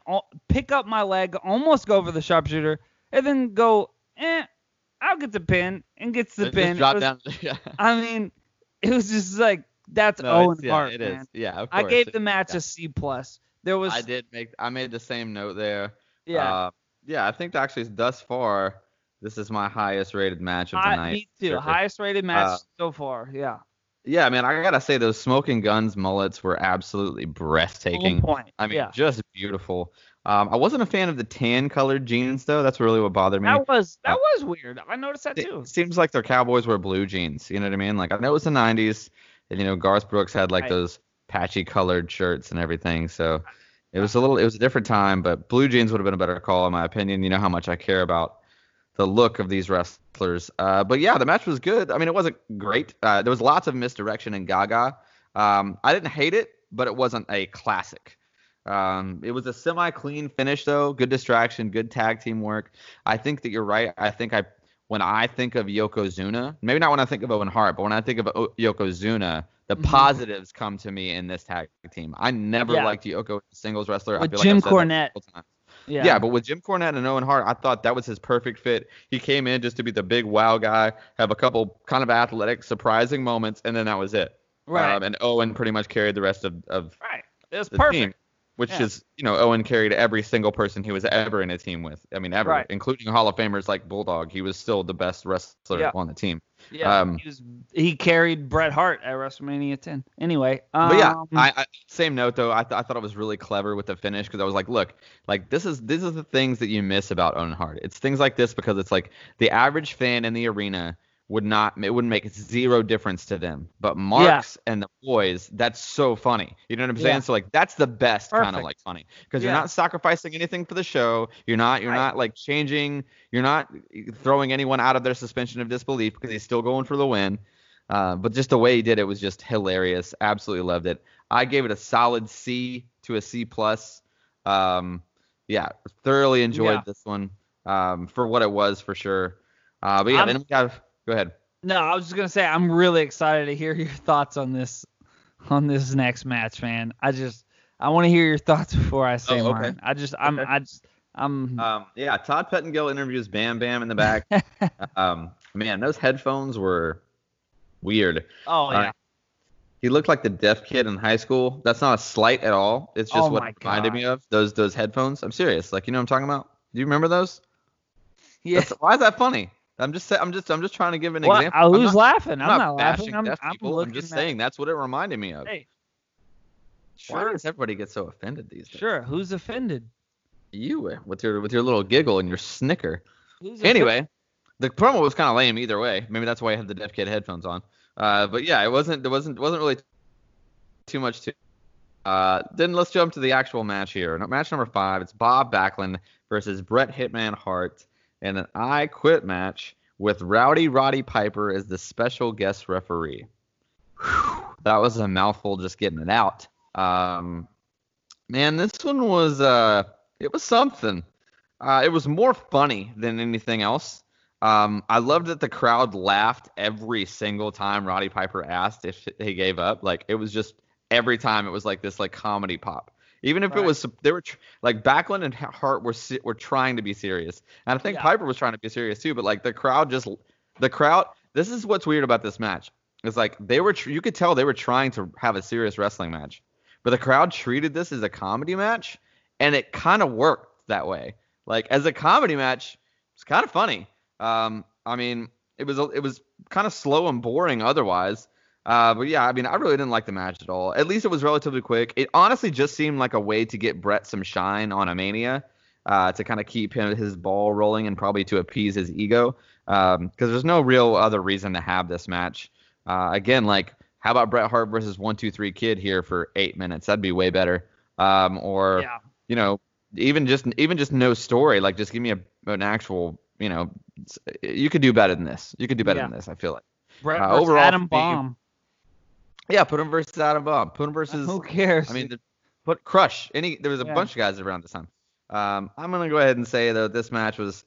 [SPEAKER 2] pick up my leg, almost go over the sharpshooter, and then go. Eh, I'll get the pin and gets the pin.
[SPEAKER 1] drop
[SPEAKER 2] was-
[SPEAKER 1] down. yeah.
[SPEAKER 2] I mean, it was just like that's
[SPEAKER 1] No,
[SPEAKER 2] Owen
[SPEAKER 1] yeah,
[SPEAKER 2] Hart,
[SPEAKER 1] it is.
[SPEAKER 2] man.
[SPEAKER 1] Yeah, of
[SPEAKER 2] I gave the match
[SPEAKER 1] Yeah.
[SPEAKER 2] a C plus. There was
[SPEAKER 1] I did make. I made the same note there.
[SPEAKER 2] yeah.
[SPEAKER 1] Uh, yeah, I think actually thus far, this is my highest rated match of the
[SPEAKER 2] I,
[SPEAKER 1] night.
[SPEAKER 2] me too.
[SPEAKER 1] Sure.
[SPEAKER 2] Highest rated match
[SPEAKER 1] Uh,
[SPEAKER 2] so far. Yeah.
[SPEAKER 1] Yeah, man, I gotta say those smoking guns mullets were absolutely breathtaking.
[SPEAKER 2] Point.
[SPEAKER 1] I mean,
[SPEAKER 2] yeah.
[SPEAKER 1] just beautiful. Um, I wasn't a fan of the tan colored jeans though. That's really what bothered me.
[SPEAKER 2] That was that
[SPEAKER 1] Uh,
[SPEAKER 2] was weird. I noticed that too.
[SPEAKER 1] Seems like their Cowboys wear blue jeans. You know what I mean? Like I know it was the '90s, and you know Garth Brooks had like
[SPEAKER 2] Right.
[SPEAKER 1] those patchy colored shirts and everything. So it was a little, it was a different time. But blue jeans would have been a better call in my opinion. You know how much I care about the look of these wrestlers. Uh, but yeah, the match was good. I mean, it wasn't great. Uh, there was lots of misdirection and Gaga. Um, I didn't hate it, but it wasn't a classic. Um, it was a semi-clean finish though. Good distraction, good tag team work. I think that you're right. I think I when I think of Yokozuna, maybe not when I think of Owen Hart, but when I think of o- Yokozuna, the
[SPEAKER 2] Mhm.
[SPEAKER 1] positives come to me in this tag team. I never
[SPEAKER 2] Yeah.
[SPEAKER 1] liked Yoko as a singles wrestler. I
[SPEAKER 2] With
[SPEAKER 1] feel like
[SPEAKER 2] Jim
[SPEAKER 1] said
[SPEAKER 2] Cornette. Yeah.
[SPEAKER 1] Yeah. but with Jim Cornette and Owen Hart, I thought that was his perfect fit. He came in just to be the big wow guy, have a couple kind of athletic, surprising moments, and then that was it.
[SPEAKER 2] right.
[SPEAKER 1] Um, and Owen pretty much carried the rest of, of
[SPEAKER 2] right. It was
[SPEAKER 1] the
[SPEAKER 2] perfect.
[SPEAKER 1] team, which
[SPEAKER 2] Yeah.
[SPEAKER 1] is, you know, Owen carried every single person he was ever in a team with. I mean, ever,
[SPEAKER 2] Right.
[SPEAKER 1] including Hall of Famers like Bulldog. He was still the best wrestler
[SPEAKER 2] Yeah.
[SPEAKER 1] on the team.
[SPEAKER 2] Yeah.
[SPEAKER 1] Um,
[SPEAKER 2] he was he carried Bret Hart at WrestleMania 10. Anyway. Um,
[SPEAKER 1] But yeah, I, I same note though. I, th- I thought it was really clever with the finish because I was like, look, like this is these are the things that you miss about Owen Hart. It's things like this because it's like the average fan in the arena would not it wouldn't make zero difference to them. But Marks and the boys, that's so funny. You know what I'm saying?
[SPEAKER 2] Yeah.
[SPEAKER 1] So like that's the best kind of like funny because you're not sacrificing anything for the show. You're not you're
[SPEAKER 2] Right.
[SPEAKER 1] not like changing. You're not throwing anyone out of their suspension of disbelief because he's still going for the win. Uh, but just the way he did it was just hilarious. Absolutely loved it. I gave it a solid C to a C plus. Um, yeah, thoroughly enjoyed
[SPEAKER 2] Yeah.
[SPEAKER 1] this one um, for what it was for sure. Uh, but yeah,
[SPEAKER 2] I'm-
[SPEAKER 1] then we have. Go ahead.
[SPEAKER 2] No, I was just gonna say I'm really excited to hear your thoughts on this on this next match, man. I just I want to hear your thoughts before I say
[SPEAKER 1] Oh, okay.
[SPEAKER 2] mine. I just I'm
[SPEAKER 1] Okay.
[SPEAKER 2] I just I'm
[SPEAKER 1] Um, yeah, Todd Pettengill interviews Bam Bam in the back. um, man, those headphones were weird.
[SPEAKER 2] oh
[SPEAKER 1] uh,
[SPEAKER 2] yeah.
[SPEAKER 1] He looked like the deaf kid in high school. That's not a slight at all. It's just
[SPEAKER 2] Oh
[SPEAKER 1] what it reminded
[SPEAKER 2] God.
[SPEAKER 1] me of. Those those headphones. I'm serious. Like you know what I'm talking about? Do you remember those?
[SPEAKER 2] yeah.
[SPEAKER 1] That's- why is that funny? I'm just I'm just I'm just trying to give an
[SPEAKER 2] Well,
[SPEAKER 1] example.
[SPEAKER 2] who's
[SPEAKER 1] not,
[SPEAKER 2] laughing? I'm,
[SPEAKER 1] I'm
[SPEAKER 2] not,
[SPEAKER 1] bashing
[SPEAKER 2] laughing. I'm, I'm
[SPEAKER 1] people. I'm just
[SPEAKER 2] at-
[SPEAKER 1] saying that's what it reminded me of.
[SPEAKER 2] Hey,
[SPEAKER 1] Why
[SPEAKER 2] sure,
[SPEAKER 1] does everybody get so offended these days?
[SPEAKER 2] sure. Who's offended?
[SPEAKER 1] You uh, with your with your little giggle and your snicker.
[SPEAKER 2] Who's offended?
[SPEAKER 1] Anyway, the promo was kind of lame either way. Maybe that's why I had the deaf kid headphones on. Uh, but yeah, it wasn't there wasn't wasn't really too much to. Uh, then let's jump to the actual match here. Match number five. It's Bob Backlund versus Bret Hitman Hart in an I Quit match with Rowdy Roddy Piper as the special guest referee. Whew, that was a mouthful just getting it out. Um, man, this one was uh, it was something. Uh, it was more funny than anything else. Um, I loved that the crowd laughed every single time Roddy Piper asked if he gave up. Like it was just every time it was like this like comedy pop. Even if
[SPEAKER 2] Right.
[SPEAKER 1] it was they were tr- like Backlund and Hart were were trying to be serious, and I think
[SPEAKER 2] Yeah.
[SPEAKER 1] Piper was trying to be serious too. But like the crowd just the crowd. This is what's weird about this match. It's like they were tr- you could tell they were trying to have a serious wrestling match, but the crowd treated this as a comedy match, and it kind of worked that way. Like as a comedy match, it's kind of funny. Um, I mean, it was it was kind of slow and boring otherwise. Uh, but yeah, I mean, I really didn't like the match at all. At least it was relatively quick. It honestly just seemed like a way to get Bret some shine on a Mania, uh, to kind of keep him his ball rolling and probably to appease his ego. Um, because there's no real other reason to have this match. Uh, again, like how about Bret Hart versus One Two Three Kid here for eight minutes? That'd be way better. Um, or
[SPEAKER 2] Yeah.
[SPEAKER 1] you know, even just even just no story. Like just give me a, an actual, you know, you could do better than this. You could do better
[SPEAKER 2] Yeah.
[SPEAKER 1] than this. I feel like.
[SPEAKER 2] Bret
[SPEAKER 1] Uh, overall,
[SPEAKER 2] Adam Bomb.
[SPEAKER 1] Yeah, put him versus Adam Bomb. Put him versus.
[SPEAKER 2] Who cares?
[SPEAKER 1] I mean, the, put Crush. Any there was a
[SPEAKER 2] Yeah.
[SPEAKER 1] bunch of guys around this time. Um, I'm gonna go ahead and say though this match was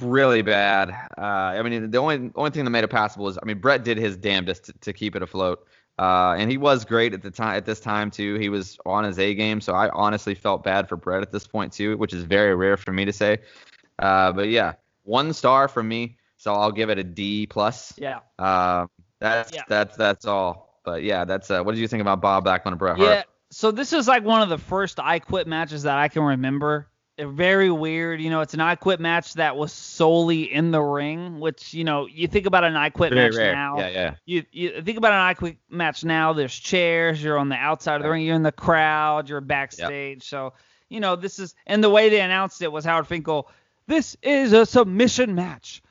[SPEAKER 1] really bad. Uh, I mean, the only only thing that made it passable is I mean Bret did his damnedest to, to keep it afloat. Uh, and he was great at the time at this time too. He was on his A game, so I honestly felt bad for Bret at this point too, which is very rare for me to say. Uh, but yeah, one star from me, so I'll give it a D plus.
[SPEAKER 2] yeah.
[SPEAKER 1] Uh, that's
[SPEAKER 2] Yeah.
[SPEAKER 1] that's that's all. But yeah, that's uh, what did you think about Bob Backlund and Bret Hart?
[SPEAKER 2] Yeah. So this is like one of the first I Quit matches that I can remember. They're very weird. You know, it's an I Quit match that was solely in the ring, which you know, you think about an I Quit
[SPEAKER 1] Very
[SPEAKER 2] match
[SPEAKER 1] rare.
[SPEAKER 2] now.
[SPEAKER 1] Yeah, yeah.
[SPEAKER 2] You, you think about an I Quit match now. There's chairs. You're on the outside of the ring. You're in the crowd. You're backstage. So you know this is and the way they announced it was Howard Finkel. This is a submission match,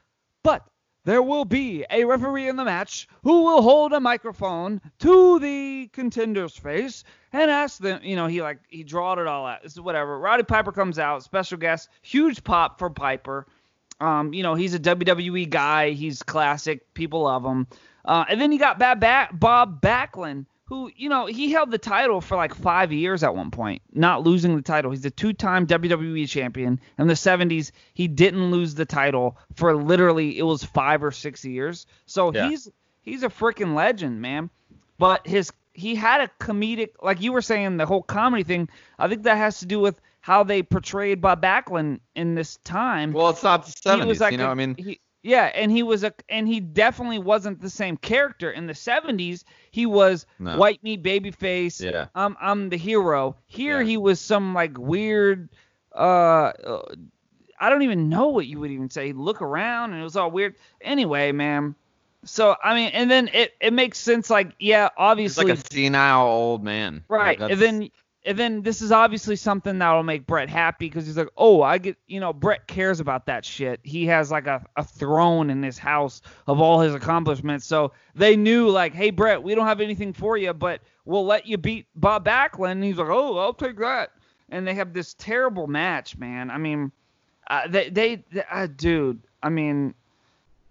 [SPEAKER 2] but there will be a referee in the match who will hold a microphone to the contender's face and ask them. You know, he like he drawed it all out. Is whatever. Roddy Piper comes out, special guest, huge pop for Piper. Um, you know, he's a WWE guy. He's classic. People love him. Uh, and then you got Bob, Bob Backlund, who, you know, he held the title for like five years at one point, not losing the title. He's a two-time WWE champion. In the 70s, he didn't lose the title for literally it was five or six years. So
[SPEAKER 1] Yeah.
[SPEAKER 2] he's he's a freaking legend, man. But his he had a comedic, like you were saying, the whole comedy thing. I think that has to do with how they portrayed Bob Backlund in this time
[SPEAKER 1] Well, it's not the
[SPEAKER 2] he
[SPEAKER 1] 70s,
[SPEAKER 2] was like
[SPEAKER 1] you know.
[SPEAKER 2] a-
[SPEAKER 1] I mean,
[SPEAKER 2] he, yeah, and he was a and he definitely wasn't the same character in the 70s. He was
[SPEAKER 1] No.
[SPEAKER 2] white meat baby face.
[SPEAKER 1] Yeah.
[SPEAKER 2] I'm I'm the hero. Here
[SPEAKER 1] Yeah.
[SPEAKER 2] he was some like weird uh I don't even know what you would even say. Look around and it was all weird. Anyway, man. So I mean, and then it it makes sense like yeah,
[SPEAKER 1] he's
[SPEAKER 2] obviously
[SPEAKER 1] like a senile old man.
[SPEAKER 2] Right.
[SPEAKER 1] Like,
[SPEAKER 2] And then and then this is obviously something that'll make Bret happy because he's like, oh, I get, you know, Bret cares about that shit. He has like a, a throne in his house of all his accomplishments. So they knew like, hey, Bret, we don't have anything for you, but we'll let you beat Bob Backlund. And he's like, oh, I'll take that. And they have this terrible match, man. I mean, uh, they, they, they uh, dude, I mean,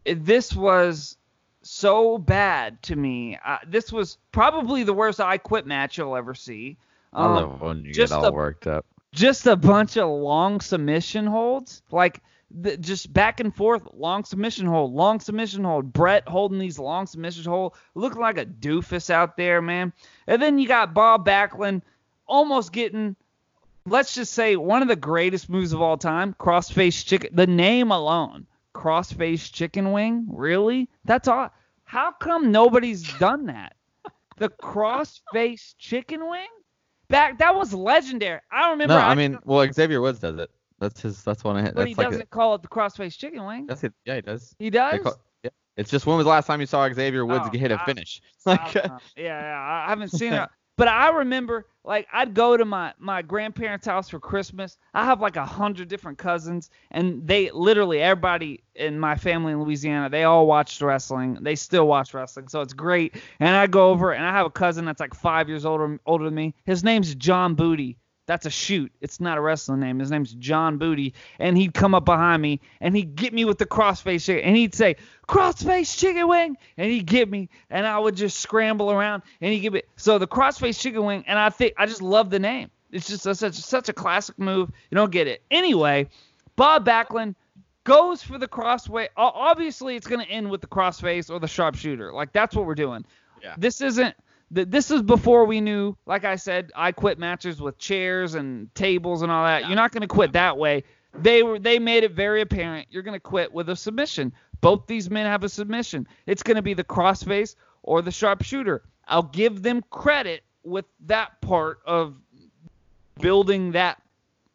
[SPEAKER 2] this was so bad to me. Uh, this was probably the worst I quit match you'll ever see.
[SPEAKER 1] I
[SPEAKER 2] Um,
[SPEAKER 1] love when you
[SPEAKER 2] just
[SPEAKER 1] get all
[SPEAKER 2] a-
[SPEAKER 1] worked up.
[SPEAKER 2] just a bunch of long submission holds, like the, just back and forth, long submission hold, long submission hold. Bret holding these long submission hold, looking like a doofus out there, man. And then you got Bob Backlund almost getting, let's just say, one of the greatest moves of all time, crossface chicken. The name alone, crossface chicken wing, really? That's all. How come nobody's done that? The crossface chicken wing? Back that was legendary. I remember.
[SPEAKER 1] No, I mean, well, Xavier Woods does it. That's his. That's one of his.
[SPEAKER 2] but he
[SPEAKER 1] like.
[SPEAKER 2] doesn't
[SPEAKER 1] A,
[SPEAKER 2] call it the crossface chicken wing.
[SPEAKER 1] that's it. Yeah, he does.
[SPEAKER 2] He does.
[SPEAKER 1] call- yeah. It's just when was the last time you saw Xavier Woods
[SPEAKER 2] Oh,
[SPEAKER 1] hit a
[SPEAKER 2] I-
[SPEAKER 1] finish?
[SPEAKER 2] I
[SPEAKER 1] Like,
[SPEAKER 2] yeah, yeah, I haven't seen it. But I remember, like, I'd go to my my grandparents' house for Christmas. I have like a hundred different cousins, and they literally everybody in my family in Louisiana, they all watched wrestling. They still watch wrestling, so it's great. And I go over, and I have a cousin that's like five years older older than me. His name's John Booty. That's a shoot. It's not a wrestling name. His name's John Booty. And he'd come up behind me and he'd get me with the crossface chicken. And he'd say, crossface chicken wing. And he'd get me. And I would just scramble around and he'd give me. So the crossface chicken wing. And I think, I just love the name. It's just a, such, such a classic move. You don't get it. Anyway, Bob Backlund goes for the crossway. Obviously, it's going to end with the crossface or the sharpshooter. Like, that's what we're doing.
[SPEAKER 1] Yeah.
[SPEAKER 2] This isn't th- this is before we knew, like I said, I quit matches with chairs and tables and all that.
[SPEAKER 1] Yeah.
[SPEAKER 2] You're not going to quit that way. They were they made it very apparent you're going to quit with a submission. Both these men have a submission. It's going to be the crossface or the sharpshooter. I'll give them credit with that part of building that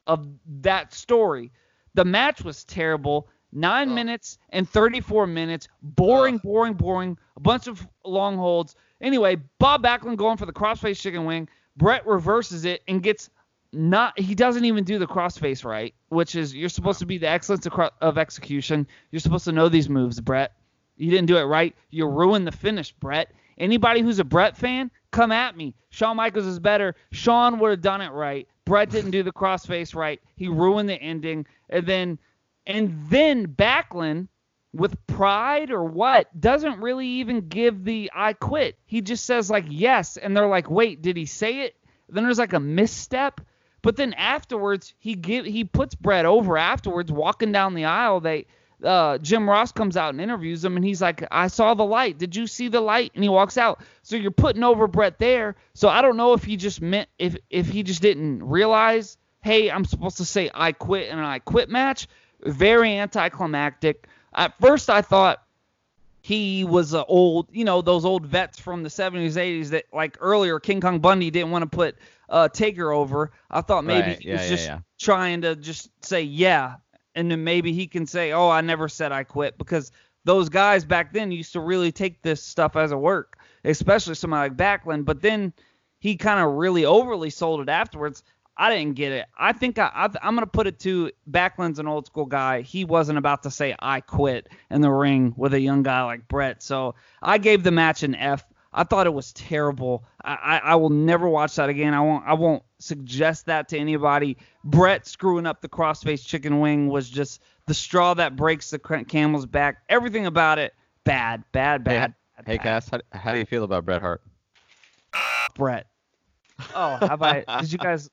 [SPEAKER 2] of that story. The match was terrible. Nine
[SPEAKER 1] Ugh.
[SPEAKER 2] minutes and 34 minutes. Boring, boring, boring. A bunch of long holds. Anyway, Bob Backlund going for the crossface chicken wing. Bret reverses it and gets not. He doesn't even do the crossface right, which is you're supposed to be the excellence of, of execution. You're supposed to know these moves, Bret. You didn't do it right. You ruined the finish, Bret. Anybody who's a Bret fan, come at me. Shawn Michaels is better. Shawn would have done it right. Bret didn't do the crossface right. He ruined the ending. And then and then Backlund with pride or what doesn't really even give the I quit. He just says like yes and they're like, "Wait, did he say it?" Then there's like a misstep. But then afterwards, he give he puts Bret over afterwards walking down the aisle. They uh, Jim Ross comes out and interviews him, and he's like, "I saw the light. Did you see the light?" And he walks out. So you're putting over Bret there. So I don't know if he just meant if if he just didn't realize, hey, I'm supposed to say I quit in an I quit match. Very anticlimactic. At first, I thought he was a old, you know, those old vets from the 70s, 80s that like earlier King Kong Bundy didn't want to put uh, Taker over. I thought maybe
[SPEAKER 1] Right,
[SPEAKER 2] he
[SPEAKER 1] yeah,
[SPEAKER 2] was
[SPEAKER 1] yeah,
[SPEAKER 2] just
[SPEAKER 1] yeah.
[SPEAKER 2] trying to just say yeah, and then maybe he can say, oh, I never said I quit because those guys back then used to really take this stuff as a work, especially somebody like Backlund. But then he kind of really overly sold it afterwards. I didn't get it. I think I, I I'm gonna put it to Backlund's an old school guy. He wasn't about to say I quit in the ring with a young guy like Bret. So I gave the match an F. I thought it was terrible. I, I, I will never watch that again. I won't I won't suggest that to anybody. Bret screwing up the crossface chicken wing was just the straw that breaks the camel's back. Everything about it bad, bad,
[SPEAKER 1] Hey,
[SPEAKER 2] bad.
[SPEAKER 1] Hey,
[SPEAKER 2] bad.
[SPEAKER 1] Cass, how, how do you feel about Bret Hart?
[SPEAKER 2] Bret. Oh, have I? Did you guys?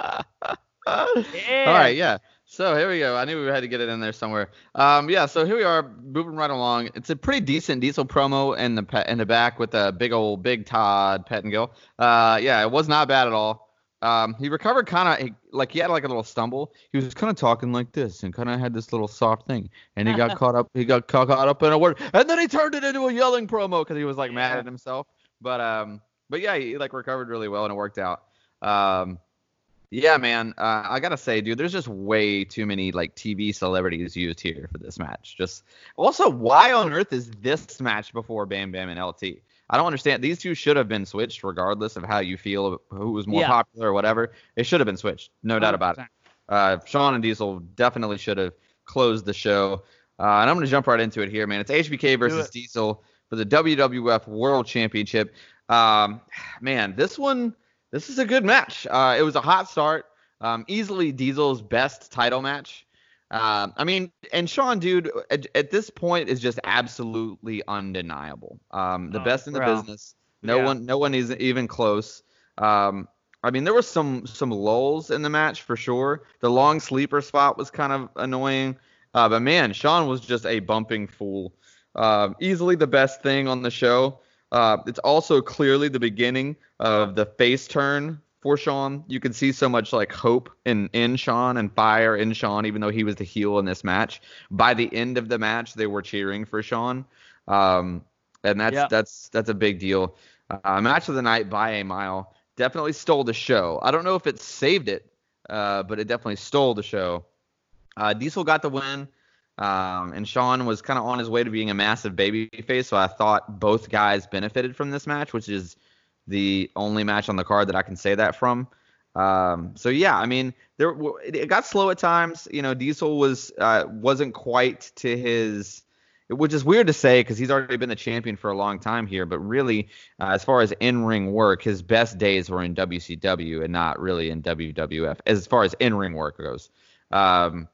[SPEAKER 2] Yeah.
[SPEAKER 1] All right, yeah. So here we go. I knew we had to get it in there somewhere. Um, yeah. So here we are, moving right along. It's a pretty decent Diesel promo in the pe- in the back with a big old Big Todd Pettengill. Uh, yeah, it was not bad at all. Um, he recovered kind of like he had like a little stumble. He was kind of talking like this and kind of had this little soft thing, and he got caught up. He got ca- caught up in a word, and then he turned it into a yelling promo because he was like mad at himself. But um, but yeah, he like recovered really well and it worked out. Um, yeah, man. Uh, I gotta say, dude, there's just way too many like TV celebrities used here for this match. Just also, why on earth is this match before Bam Bam and LT? I don't understand. These two should have been switched, regardless of how you feel, who was more
[SPEAKER 2] Yeah.
[SPEAKER 1] popular or whatever. It should have been switched, no doubt about it. Uh, Shawn and Diesel definitely should have closed the show. Uh, and I'm going to jump right into it here, man. It's HBK versus. Diesel for the WWF World Championship. Um, man, this one, this is a good match. Uh, it was a hot start. Um, easily Diesel's best title match. Um, I mean, and Shawn, dude, at, at this point is just absolutely undeniable. Um, the
[SPEAKER 2] Oh,
[SPEAKER 1] best in the
[SPEAKER 2] bro.
[SPEAKER 1] business. No
[SPEAKER 2] Yeah.
[SPEAKER 1] one, no one is even close. Um, I mean, there was some some lulls in the match for sure. The long sleeper spot was kind of annoying, uh, but man, Shawn was just a bumping fool. Um, easily the best thing on the show. Uh, it's also clearly the beginning of the face turn for Shawn. You can see so much like hope in in Shawn and fire in Shawn, even though he was the heel in this match. By the end of the match, they were cheering for Shawn, um, and that's
[SPEAKER 2] Yeah.
[SPEAKER 1] that's that's a big deal. Uh, match of the night by a mile. Definitely stole the show. I don't know if it saved it, uh, but it definitely stole the show. Uh, Diesel got the win, um, and Shawn was kind of on his way to being a massive babyface. So I thought both guys benefited from this match, which is the only match on the card that I can say that from. Um, so yeah, I mean, there it, got slow at times. You know, Diesel was uh, wasn't quite to his, which is weird to say because he's already been the champion for a long time here. But really, uh, as far as in-ring work, his best days were in WCW and not really in WWF as far as in-ring work goes. Um,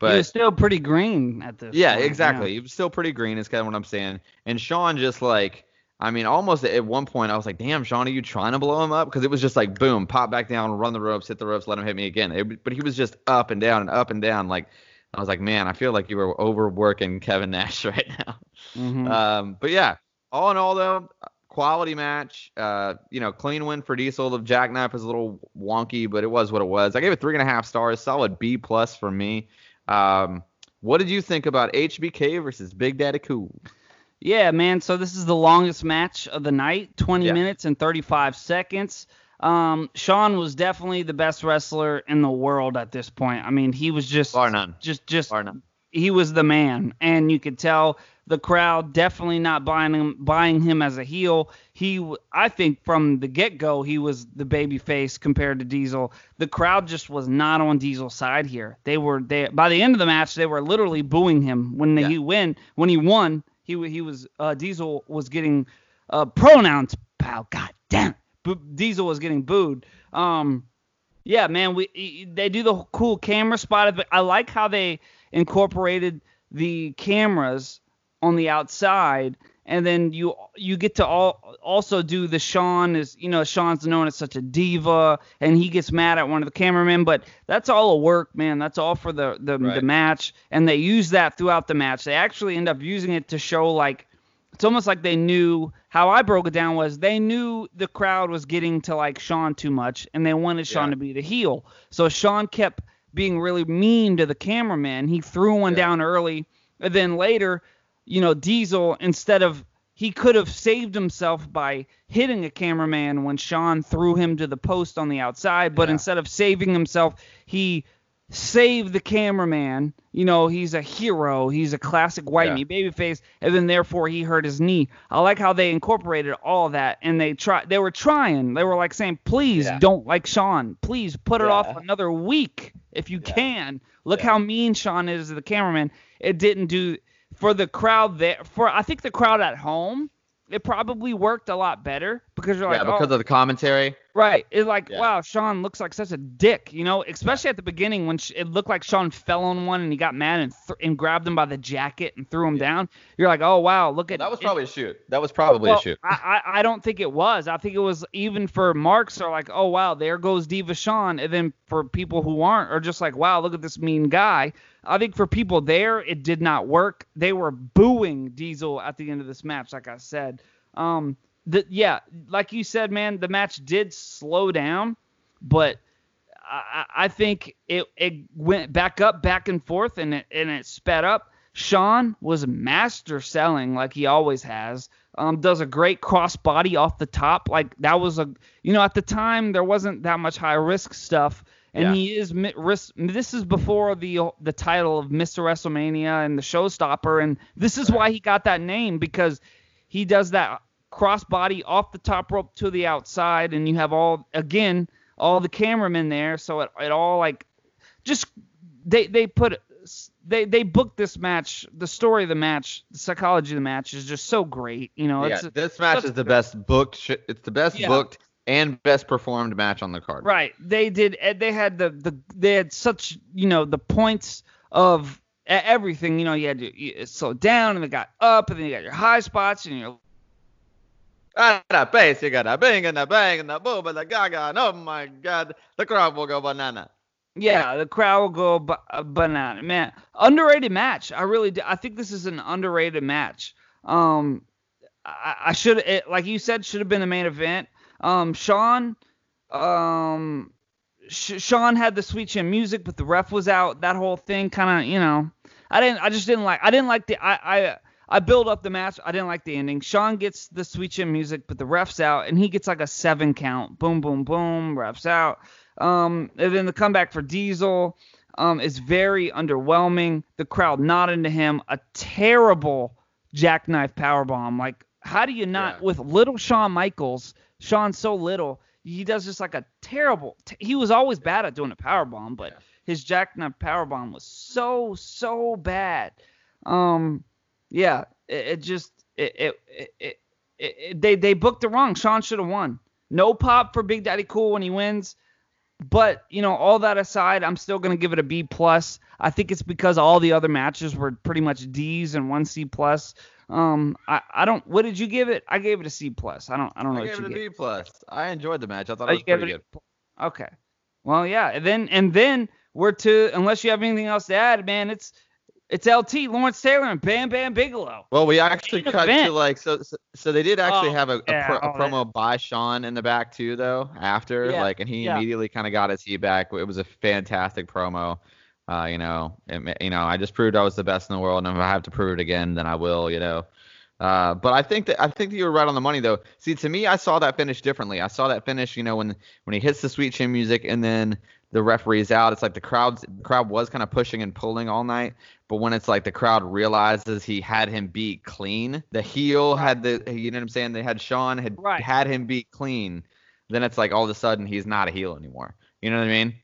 [SPEAKER 1] but
[SPEAKER 2] he was still pretty green at this.
[SPEAKER 1] yeah,
[SPEAKER 2] point,
[SPEAKER 1] exactly. He was still pretty green, is kind of what I'm saying. And Shawn just like, I mean, almost at one point, I was like, damn, Shawn, are you trying to blow him up? Because it was just like, boom, pop back down, run the ropes, hit the ropes, let him hit me again. It- but he was just up and down and up and down. Like, I was like, man, I feel like you were overworking Kevin Nash right now.
[SPEAKER 2] Mhm.
[SPEAKER 1] Um, but yeah, all in all, though, quality match. Uh, you know, clean win for Diesel. The jackknife was a little wonky, but it was what it was. I gave it three and a half stars. Solid B plus for me. Um, what did you think about HBK versus Big Daddy Cool?
[SPEAKER 2] Yeah, man. So this is the longest match of the night, 20
[SPEAKER 1] Yeah.
[SPEAKER 2] minutes and 35 seconds. Um, Shawn was definitely the best wrestler in the world at this point. I mean, he was just
[SPEAKER 1] Bar none.
[SPEAKER 2] just just
[SPEAKER 1] Bar none.
[SPEAKER 2] he was the man, and you could tell the crowd definitely not buying him buying him as a heel. He, I think, from the get go, he was the baby face compared to Diesel. The crowd just was not on Diesel's side here. They were they by the end of the match, they were literally booing him when
[SPEAKER 1] Yeah.
[SPEAKER 2] he win when he won. He he was uh, Diesel was getting uh, pronouns pal. God damn Diesel was getting booed. Um, yeah, man, we they do the cool camera spot. But I like how they incorporated the cameras on the outside, and then you you get to all also do the Shawn is you know Shawn's known as such a diva, and he gets mad at one of the cameramen, but that's all a work, man. That's all for the the, the match, and they use that throughout the match. They actually end up using it to show like it's almost like they knew how I broke it down was they knew the crowd was getting to like Shawn too much and they wanted Shawn
[SPEAKER 1] Yeah.
[SPEAKER 2] to be the heel. So Shawn kept being really mean to the cameraman. He threw one
[SPEAKER 1] Yeah.
[SPEAKER 2] down early and then later, you know, Diesel instead of he could have saved himself by hitting a cameraman when Shawn threw him to the post on the outside, but
[SPEAKER 1] Yeah.
[SPEAKER 2] instead of saving himself, he saved the cameraman. You know, he's a hero. He's a classic white
[SPEAKER 1] Yeah.
[SPEAKER 2] meat babyface, and then therefore he hurt his knee. I like how they incorporated all that, and they try. They were trying. They were like saying, "Please
[SPEAKER 1] Yeah.
[SPEAKER 2] don't like Shawn. Please put it off another week if you can." Look how mean Shawn is to the cameraman. It didn't do for the crowd there. For I think the crowd at home, it probably worked a lot better because you're like, yeah,
[SPEAKER 1] because
[SPEAKER 2] oh,
[SPEAKER 1] of the commentary.
[SPEAKER 2] Right. It's like,
[SPEAKER 1] Yeah.
[SPEAKER 2] wow, Shawn looks like such a dick, you know, especially at the beginning when sh- it looked like Shawn fell on one and he got mad and, th- and grabbed him by the jacket and threw him down. You're like, oh, wow, look at
[SPEAKER 1] That was
[SPEAKER 2] it-
[SPEAKER 1] probably a shoot. That was probably
[SPEAKER 2] well,
[SPEAKER 1] a shoot.
[SPEAKER 2] I, I I don't think it was. I think it was even for marks are like, oh wow, there goes Diva Shawn, and then for people who aren't are just like, wow, look at this mean guy. I think for people there, it did not work. They were booing Diesel at the end of this match, like I said. Um, the, yeah, like you said, man, the match did slow down, but I, I think it it went back up, back and forth, and it and it sped up. Shawn was master selling like he always has. Um, does a great cross body off the top. Like that was a you know at the time there wasn't that much high risk stuff, and
[SPEAKER 1] Yeah.
[SPEAKER 2] he is risk. This is before the the title of Mr. WrestleMania and the Showstopper, and this is why he got that name because he does that cross body off the top rope to the outside, and you have all again all the cameramen there, so it, it all like just they they put they they booked this match. The story of the match, the psychology of the match is just so great. You know,
[SPEAKER 1] yeah,
[SPEAKER 2] it's
[SPEAKER 1] this match is the best booked. Sh- it's the best
[SPEAKER 2] Yeah.
[SPEAKER 1] booked and best performed match on the card.
[SPEAKER 2] Right. They did. eh, They had the the they had such you know the points of everything. You know, you had to you slow down and they got up and then you got your high spots and your
[SPEAKER 1] You got a bang and a bang and a boom and a gaga, oh my god, the crowd will go banana.
[SPEAKER 2] yeah the crowd will go uh, banana. Man, underrated match. I really do. I think this is an underrated match. Um, I, I should it like you said should have been the main event. Um, Shawn, um. Sh- Shawn had the sweet chin music, but the ref was out. That whole thing kind of, you know, I didn't, I just didn't like, I didn't like the, I, I, I build up the match. I didn't like the ending. Shawn gets the sweet chin music, but the ref's out, and he gets like a seven count. Boom, boom, boom. Ref's out. Um, and then the comeback for Diesel, um, is very underwhelming. The crowd not into him. A terrible jackknife powerbomb. Like, how do you not
[SPEAKER 1] Yeah.
[SPEAKER 2] with little Shawn Michaels? Shawn's so little. He does just like a terrible. T- he was always bad at doing a power bomb, but
[SPEAKER 1] Yeah.
[SPEAKER 2] his jackknife power bomb was so so bad. Um, yeah, it, it just it it, it, it, it they they booked the wrong. Shawn should have won. No pop for Big Daddy Cool when he wins. But you know, all that aside, I'm still gonna give it a B plus. I think it's because all the other matches were pretty much D's and one C plus. Um, I, I don't. What did you give it? I gave it a C plus. I don't. I don't know
[SPEAKER 1] I gave it a
[SPEAKER 2] gave.
[SPEAKER 1] B plus. I enjoyed the match. I thought
[SPEAKER 2] Oh,
[SPEAKER 1] it was pretty good.
[SPEAKER 2] Okay. Well, yeah. And then and then we're to unless you have anything else to add, man. It's It's LT, Lawrence Taylor, and Bam Bam Bigelow.
[SPEAKER 1] Well, we actually cut
[SPEAKER 2] event.
[SPEAKER 1] to like so. So, so they did actually
[SPEAKER 2] Oh,
[SPEAKER 1] have a, a,
[SPEAKER 2] yeah,
[SPEAKER 1] pro, a
[SPEAKER 2] oh, that-
[SPEAKER 1] promo by Shawn in the back too, though. After
[SPEAKER 2] Yeah,
[SPEAKER 1] like, and he
[SPEAKER 2] yeah.
[SPEAKER 1] immediately kind of got his heat back. It was a fantastic promo. Uh, you know, it, you know, I just proved I was the best in the world, and if I have to prove it again, then I will. You know. Uh, but I think that I think that you were right on the money though. See, to me, I saw that finish differently. I saw that finish, you know, when when he hits the sweet chin music and then the referee's out. It's like the crowd the crowd was kind of pushing and pulling all night, but when it's like the crowd realizes he had him beat clean, the heel had the you know what I'm saying? They had Shawn had
[SPEAKER 2] Right.
[SPEAKER 1] had him beat clean. Then it's like all of a sudden he's not a heel anymore. You know what I mean?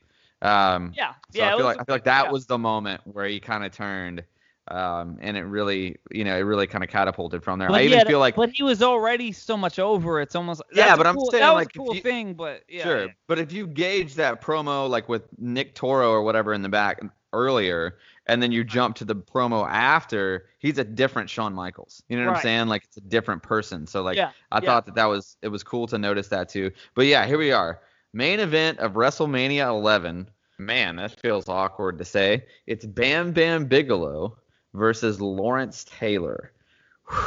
[SPEAKER 1] Um,
[SPEAKER 2] Yeah,
[SPEAKER 1] so
[SPEAKER 2] yeah.
[SPEAKER 1] I feel like I feel like that
[SPEAKER 2] yeah.
[SPEAKER 1] was the moment where he kind of turned, um, and it really, you know, it really kind of catapulted from there.
[SPEAKER 2] But
[SPEAKER 1] I even
[SPEAKER 2] had-
[SPEAKER 1] feel like
[SPEAKER 2] but he was already so much over. It's almost
[SPEAKER 1] Yeah, but I'm
[SPEAKER 2] cool,
[SPEAKER 1] saying,
[SPEAKER 2] that was
[SPEAKER 1] like,
[SPEAKER 2] a cool
[SPEAKER 1] you-
[SPEAKER 2] thing. But yeah,
[SPEAKER 1] sure,
[SPEAKER 2] yeah.
[SPEAKER 1] but if you gauge that promo like with Nick Toro or whatever in the back earlier, and then you jump to the promo after, he's a different Shawn Michaels. You know what I'm saying? Like it's a different person. So like
[SPEAKER 2] Yeah,
[SPEAKER 1] I
[SPEAKER 2] yeah.
[SPEAKER 1] thought that that was it was cool to notice that too. But yeah, here we are. Main event of WrestleMania 11. Man, that feels awkward to say. It's Bam Bam Bigelow versus Lawrence Taylor.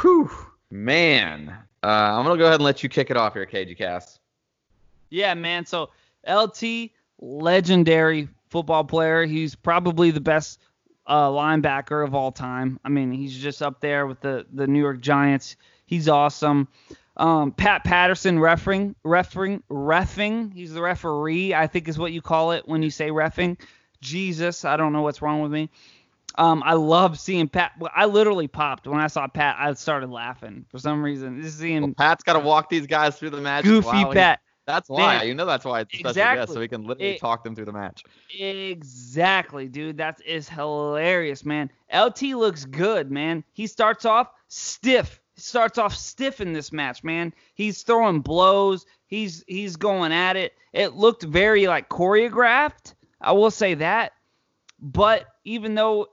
[SPEAKER 1] Whew, man. Uh, I'm gonna go ahead and let you kick it off here, KG Cass.
[SPEAKER 2] Yeah, man. So LT, legendary football player. He's probably the best uh, linebacker of all time. I mean, he's just up there with the the New York Giants. He's awesome. Um, Pat Patterson referring, referring, refing. He's the referee, I think is what you call it when you say refing. Jesus, I don't know what's wrong with me. Um, I love seeing Pat. I literally popped when I saw Pat. I started laughing for some reason. Just seeing
[SPEAKER 1] Well, Pat's got to walk these guys through the match.
[SPEAKER 2] goofy
[SPEAKER 1] he-
[SPEAKER 2] Pat.
[SPEAKER 1] That's why. You know that's why it's a special
[SPEAKER 2] exactly.
[SPEAKER 1] guest, so he can literally
[SPEAKER 2] It-
[SPEAKER 1] talk them through the match.
[SPEAKER 2] Exactly, dude. That is hilarious, man. LT looks good, man. He starts off stiff. He starts off stiff in this match, man. He's throwing blows. He's he's going at it. It looked very like choreographed. I will say that. But even though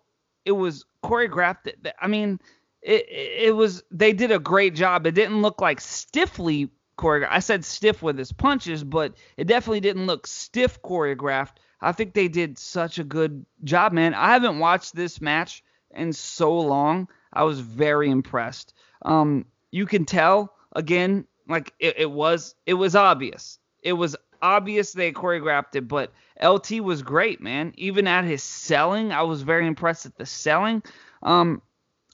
[SPEAKER 2] it was choreographed, I mean, it, it it was they did a great job. It didn't look like stiffly choreographed. I said stiff with his punches, but it definitely didn't look stiff choreographed. I think they did such a good job, man. I haven't watched this match in so long. I was very impressed. Um, you can tell again, like it, it was, it was obvious. It was obvious they choreographed it, but LT was great, man. Even at his selling, I was very impressed at the selling. Um,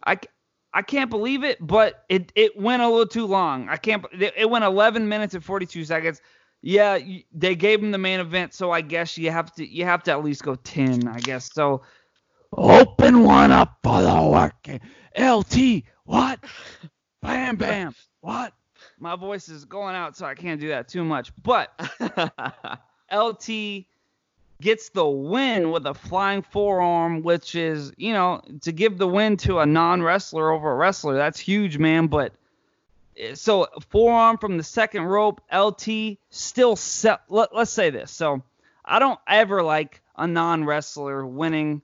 [SPEAKER 2] I, I can't believe it, but it, it went a little too long. I can't. It went 11 minutes and 42 seconds. Yeah, they gave him the main event, so I guess you have to you have to at least go 10, I guess. So open one up for the working LT. What? Bam bam. What? My voice is going out, so I can't do that too much. But LT gets the win with a flying forearm, which is, you know, to give the win to a non wrestler over a wrestler, that's huge, man. But eh, so forearm from the second rope, LT still set. Let, let's say this. So I don't ever like a non wrestler winning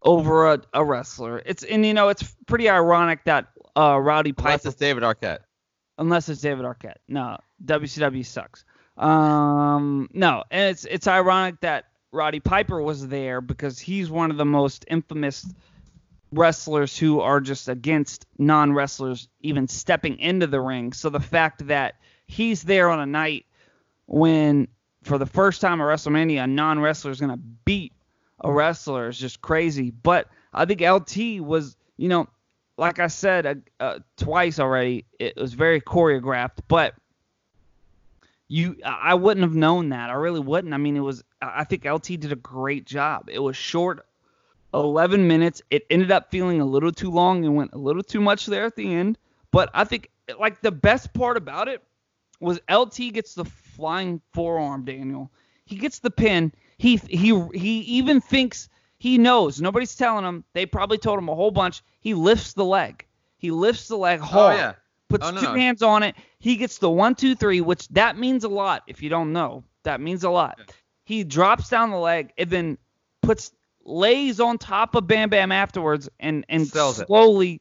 [SPEAKER 2] over a, a wrestler. It's and you know it's pretty ironic that uh, Rowdy Piper
[SPEAKER 1] Unless it's David Arquette.
[SPEAKER 2] Unless it's David Arquette. No, WCW sucks. Um, no, and it's it's ironic that Roddy Piper was there because he's one of the most infamous wrestlers who are just against non-wrestlers even stepping into the ring. So the fact that he's there on a night when for the first time at WrestleMania a non-wrestler is going to beat a wrestler is just crazy. But I think LT was, you know, like I said uh, uh, twice already, it was very choreographed, but you I wouldn't have known that. I really wouldn't. I mean, it was I think LT did a great job. It was short 11 minutes. It ended up feeling a little too long and went a little too much there at the end, but I think like the best part about it was LT gets the flying forearm, Daniel. He gets the pin. He he he even thinks he knows. Nobody's telling him. They probably told him a whole bunch. He lifts the leg. He lifts the leg oh, hard.
[SPEAKER 1] Oh yeah.
[SPEAKER 2] Puts
[SPEAKER 1] Oh, no,
[SPEAKER 2] two hands on it. He gets the one, two, three, which that means a lot. If you don't know, that means a lot. He drops down the leg and then puts lays on top of Bam Bam afterwards and and
[SPEAKER 1] Sells it.
[SPEAKER 2] slowly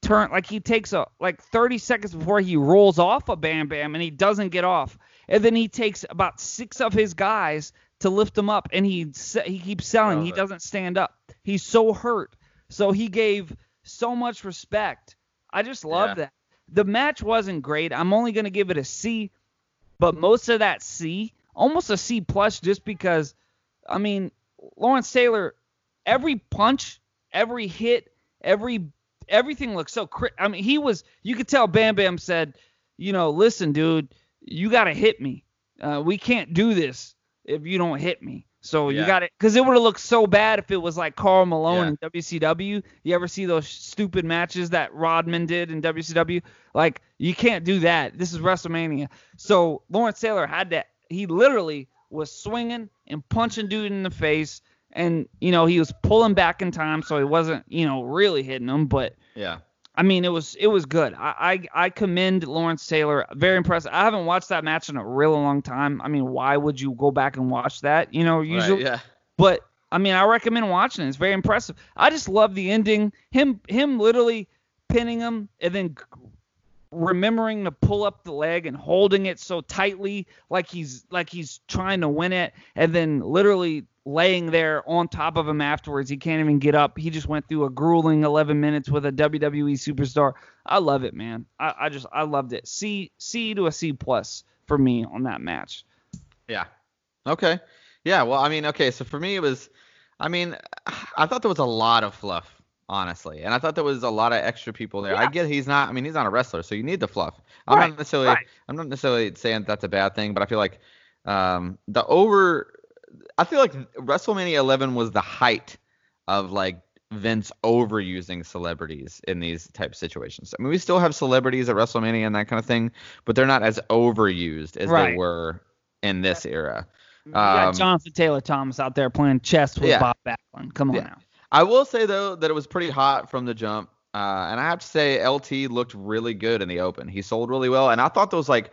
[SPEAKER 2] turn like he takes a like 30 seconds before he rolls off a Bam Bam and he doesn't get off. And then he takes about six of his guys to lift him up and he he keeps selling. He doesn't stand up. He's so hurt. So he gave so much respect. I just love
[SPEAKER 1] Yeah.
[SPEAKER 2] that. The match wasn't great. I'm only gonna give it a C, but most of that C, almost a C plus, just because. I mean, Lawrence Taylor, every punch, every hit, every everything looked so. Cri- I mean, he was. You could tell Bam Bam said, you know, listen, dude, you gotta hit me. Uh, we can't do this if you don't hit me. So you got it, because it would have looked so bad if it was like Karl Malone
[SPEAKER 1] Yeah.
[SPEAKER 2] in WCW. You ever see those stupid matches that Rodman did in WCW? Like you can't do that. This is WrestleMania. So Lawrence Taylor had that. He literally was swinging and punching dude in the face, and you know he was pulling back in time, so he wasn't you know really hitting him, but.
[SPEAKER 1] Yeah.
[SPEAKER 2] I mean, it was it was good. I, I I commend Lawrence Taylor. Very impressive. I haven't watched that match in a really long time. I mean, why would you go back and watch that? You know, usually.
[SPEAKER 1] Right, yeah.
[SPEAKER 2] But I mean, I recommend watching it. It's very impressive. I just love the ending. Him him literally pinning him and then remembering to pull up the leg and holding it so tightly like he's like he's trying to win it and then literally laying there on top of him afterwards he can't even get up he just went through a grueling 11 minutes with a WWE superstar I love it man I, I just I loved it C C to a C plus for me on that match
[SPEAKER 1] Yeah. Okay. Yeah. Well, I mean, okay. So for me, it was, I mean, I thought there was a lot of fluff, honestly, and I thought there was a lot of extra people there. I get he's not. I mean, he's not a wrestler, so you need the fluff. I'm
[SPEAKER 2] Right,
[SPEAKER 1] not necessarily.
[SPEAKER 2] right.
[SPEAKER 1] I'm not necessarily saying that's a bad thing, but I feel like um, the over. I feel like WrestleMania 11 was the height of like Vince overusing celebrities in these type of situations. I mean, we still have celebrities at WrestleMania and that kind of thing, but they're not as overused as
[SPEAKER 2] Right.
[SPEAKER 1] they were in this era.
[SPEAKER 2] you got
[SPEAKER 1] Um,
[SPEAKER 2] Jonathan Taylor Thomas out there playing chess with
[SPEAKER 1] Yeah.
[SPEAKER 2] Bob Backlund come on
[SPEAKER 1] Yeah.
[SPEAKER 2] now
[SPEAKER 1] I will say though that it was pretty hot from the jump, uh, and I have to say LT looked really good in the open. He sold really well, and I thought those like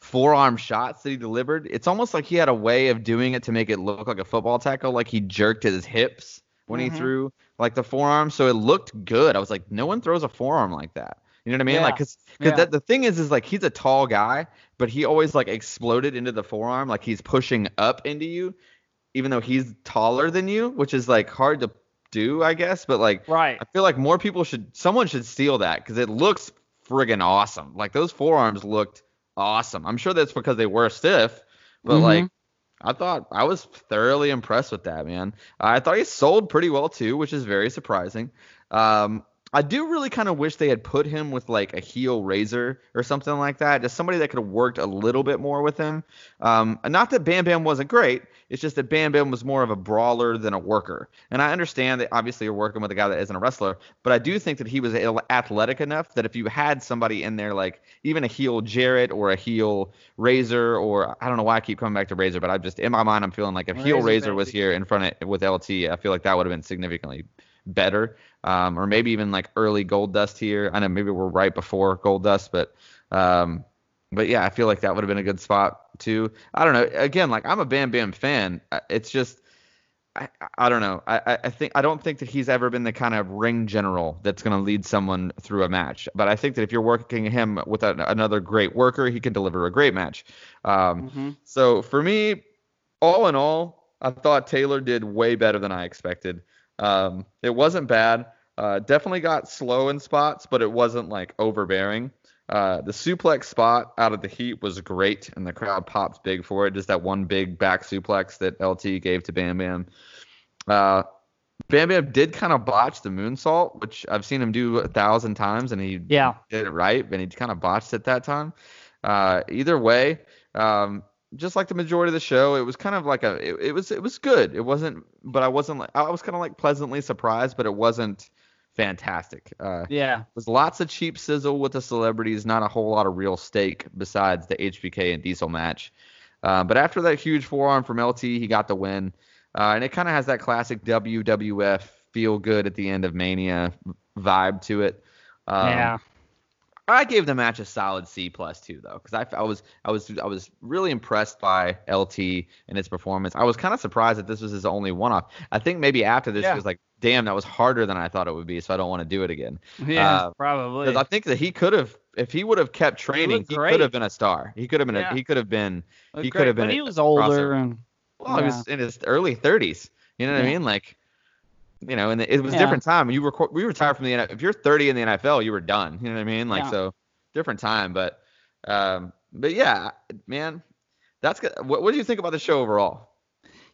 [SPEAKER 1] forearm shots that he delivered, it's almost like he had a way of doing it to make it look like a football tackle, like he jerked his hips when
[SPEAKER 2] Mhm.
[SPEAKER 1] he threw like the forearm, so it looked good. I was like, no one throws a forearm like that. You know what I mean?
[SPEAKER 2] Yeah.
[SPEAKER 1] Like, cause,
[SPEAKER 2] Yeah.
[SPEAKER 1] that, the thing is, is like he's a tall guy, but he always like exploded into the forearm, like he's pushing up into you, even though he's taller than you, which is like hard to do, I guess. But like,
[SPEAKER 2] right
[SPEAKER 1] I feel like more people should, someone should steal that because it looks friggin' awesome. Like those forearms looked awesome. I'm sure that's because they were stiff, but
[SPEAKER 2] Mhm.
[SPEAKER 1] like, I thought I was thoroughly impressed with that man. I thought he sold pretty well too, which is very surprising. Um, I do really kind of wish they had put him with like a heel razor or something like that, just somebody that could have worked a little bit more with him. Um, not that Bam Bam wasn't great, it's just that Bam Bam was more of a brawler than a worker. And I understand that obviously you're working with a guy that isn't a wrestler, but I do think that he was athletic enough that if you had somebody in there like even a heel Jarrett or a heel Razor or I don't know why I keep coming back to Razor, but I just in my mind I'm feeling like if heel
[SPEAKER 2] Razor,
[SPEAKER 1] Razor was here in front of with LT, I feel like that would have been significantly better. Um, or maybe even like early Goldust here. I know maybe we're right before Goldust, but um, but yeah, I feel like that would have been a good spot too. I don't know. Again, like I'm a Bam Bam fan. It's just I, I don't know. I, I- think I don't think that he's ever been the kind of ring general that's going to lead someone through a match. But I think that if you're working him with a, another great worker, he can deliver a great match. Um,
[SPEAKER 2] Mhm.
[SPEAKER 1] so for me, all in all, I thought Taylor did way better than I expected. Um, it wasn't bad. Uh, definitely got slow in spots, but it wasn't like overbearing. Uh, the suplex spot out of the heat was great, and the crowd popped big for it. Just that one big back suplex that LT gave to Bam Bam. Uh, Bam Bam did kind of botch the moonsault, which I've seen him do a thousand times, and he
[SPEAKER 2] Yeah.
[SPEAKER 1] did it right, and he kind of botched it that time. Uh, either way, um, just like the majority of the show, it was kind of like a, it, it was, it was good. It wasn't, but I wasn't like, I was kind of like pleasantly surprised, but it wasn't fantastic. Uh,
[SPEAKER 2] Yeah.
[SPEAKER 1] was lots of cheap sizzle with the celebrities, not a whole lot of real stake besides the HBK and Diesel match. Uh, but after that huge forearm from LT, he got the win. Uh, and it kind of has that classic WWF feel good at the end of Mania vibe to it. Um,
[SPEAKER 2] yeah.
[SPEAKER 1] I gave the match a solid C two though, because I, I was I was I was really impressed by LT and its performance. I was kind of surprised that this was his only one off. I think maybe after this
[SPEAKER 2] Yeah.
[SPEAKER 1] he was like, "Damn, that was harder than I thought it would be," so I don't want to do it again.
[SPEAKER 2] Yeah.
[SPEAKER 1] uh,
[SPEAKER 2] probably.
[SPEAKER 1] Because I think that he could have, if he would have kept training,
[SPEAKER 2] looked
[SPEAKER 1] he could have been a star. He could have been.
[SPEAKER 2] Yeah.
[SPEAKER 1] A, he could have been. He could have been.
[SPEAKER 2] But he was older
[SPEAKER 1] crossover.
[SPEAKER 2] and
[SPEAKER 1] Well, he was in his early 30s. You know what I mean? Like, you know, and it was a
[SPEAKER 2] Yeah.
[SPEAKER 1] different time. You were we retired from the NFL. If you're 30 in the NFL, you were done. You know what I mean? Like
[SPEAKER 2] Yeah.
[SPEAKER 1] so, different time. But um, but yeah, man, that's good. What, what do you think about the show overall?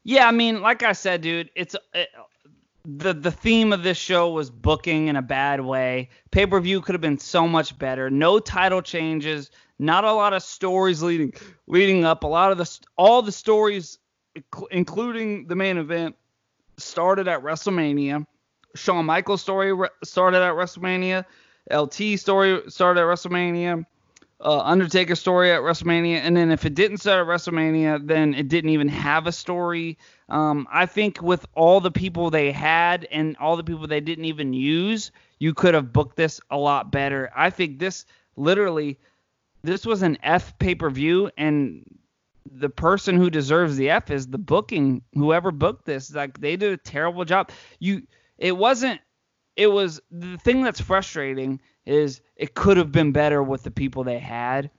[SPEAKER 2] Yeah, I mean, like I said, dude, it's it, the the theme of this show was booking in a bad way. Pay per view could have been so much better. No title changes. Not a lot of stories leading leading up. A lot of the all the stories, including the main event, started at WrestleMania. Shawn Michaels story re- started at WrestleMania. LT story started at WrestleMania. Uh, Undertaker story at WrestleMania, and then if it didn't start at WrestleMania, then it didn't even have a story. Um, I think with all the people they had and all the people they didn't even use, you could have booked this a lot better. I think this literally, this was an F pay per view, and the person who deserves the F is the booking. Whoever booked this, like they did a terrible job. You, it wasn't. It was the thing that's frustrating is it could have been better with the people they had,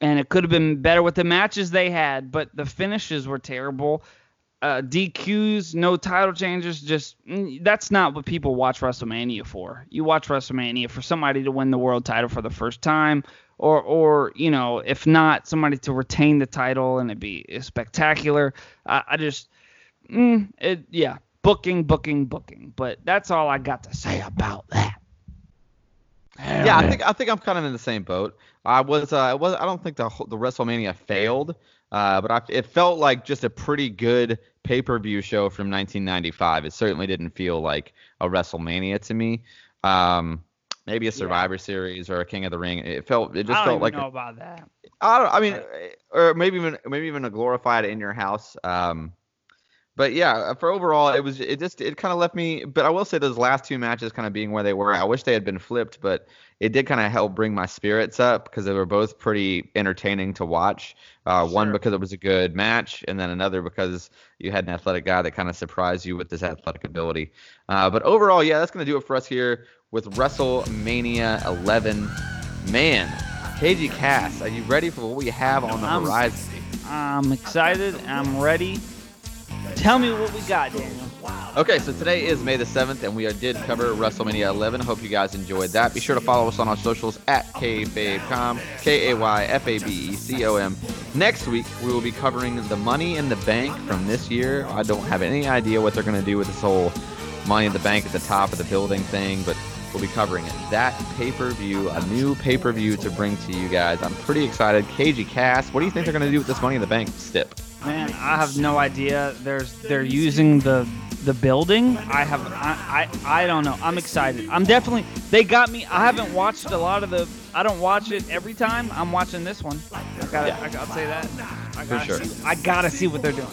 [SPEAKER 2] and it could have been better with the matches they had, but the finishes were terrible. Uh, DQs, no title changes, just mm, that's not what people watch WrestleMania for. You watch WrestleMania for somebody to win the world title for the first time, or or you know, if not, somebody to retain the title and it'd be spectacular. I, I just, mm, it, yeah, booking, booking, booking. But that's all I got to say about that.
[SPEAKER 1] Yeah, I think I think I'm kind of in the same boat. I was uh, I was I don't think the the WrestleMania failed, uh, but I, it felt like just a pretty good pay-per-view show from 1995. It certainly didn't feel like a WrestleMania to me. Um, maybe a Survivor Series or a King of the Ring. It felt it just
[SPEAKER 2] I don't
[SPEAKER 1] felt like
[SPEAKER 2] know about that.
[SPEAKER 1] I don't. I mean, or maybe even maybe even a glorified in your house. Um, but yeah, for overall, it was it just it kind of left me. But I will say those last two matches kind of being where they were. I wish they had been flipped, but it did kind of help bring my spirits up because they were both pretty entertaining to watch. Uh, One because it was a good match, and then another because you had an athletic guy that kind of surprised you with his athletic ability. Uh, but overall, yeah, that's gonna do it for us here with WrestleMania 11. Man, KG Cass, are you ready for what we have on the
[SPEAKER 2] I'm-
[SPEAKER 1] horizon?
[SPEAKER 2] I'm excited. I'm ready. Tell me what we got, Daniel.
[SPEAKER 1] Okay, so today is May the 7th, and we did cover WrestleMania 11. Hope you guys enjoyed that. Be sure to follow us on our socials at KayfabeCom, K A Y F A B E C O M. Next week, we will be covering the Money in the Bank from this year. I don't have any idea what they're going to do with this whole Money in the Bank at the top of the building thing, but we'll be covering it. that pay per view, a new pay per view to bring to you guys. I'm pretty excited. KG Cass, what do you think they're going to do with this Money in the Bank stip?
[SPEAKER 2] Man, I have no idea. There's they're using the the building. I have I, I I don't know. I'm excited. I'm definitely they got me. I haven't watched a lot of the. I don't watch it every time. I'm watching this one. I gotta
[SPEAKER 1] Yeah.
[SPEAKER 2] I gotta say that. I
[SPEAKER 1] For
[SPEAKER 2] gotta
[SPEAKER 1] sure.
[SPEAKER 2] see, I gotta see what they're doing.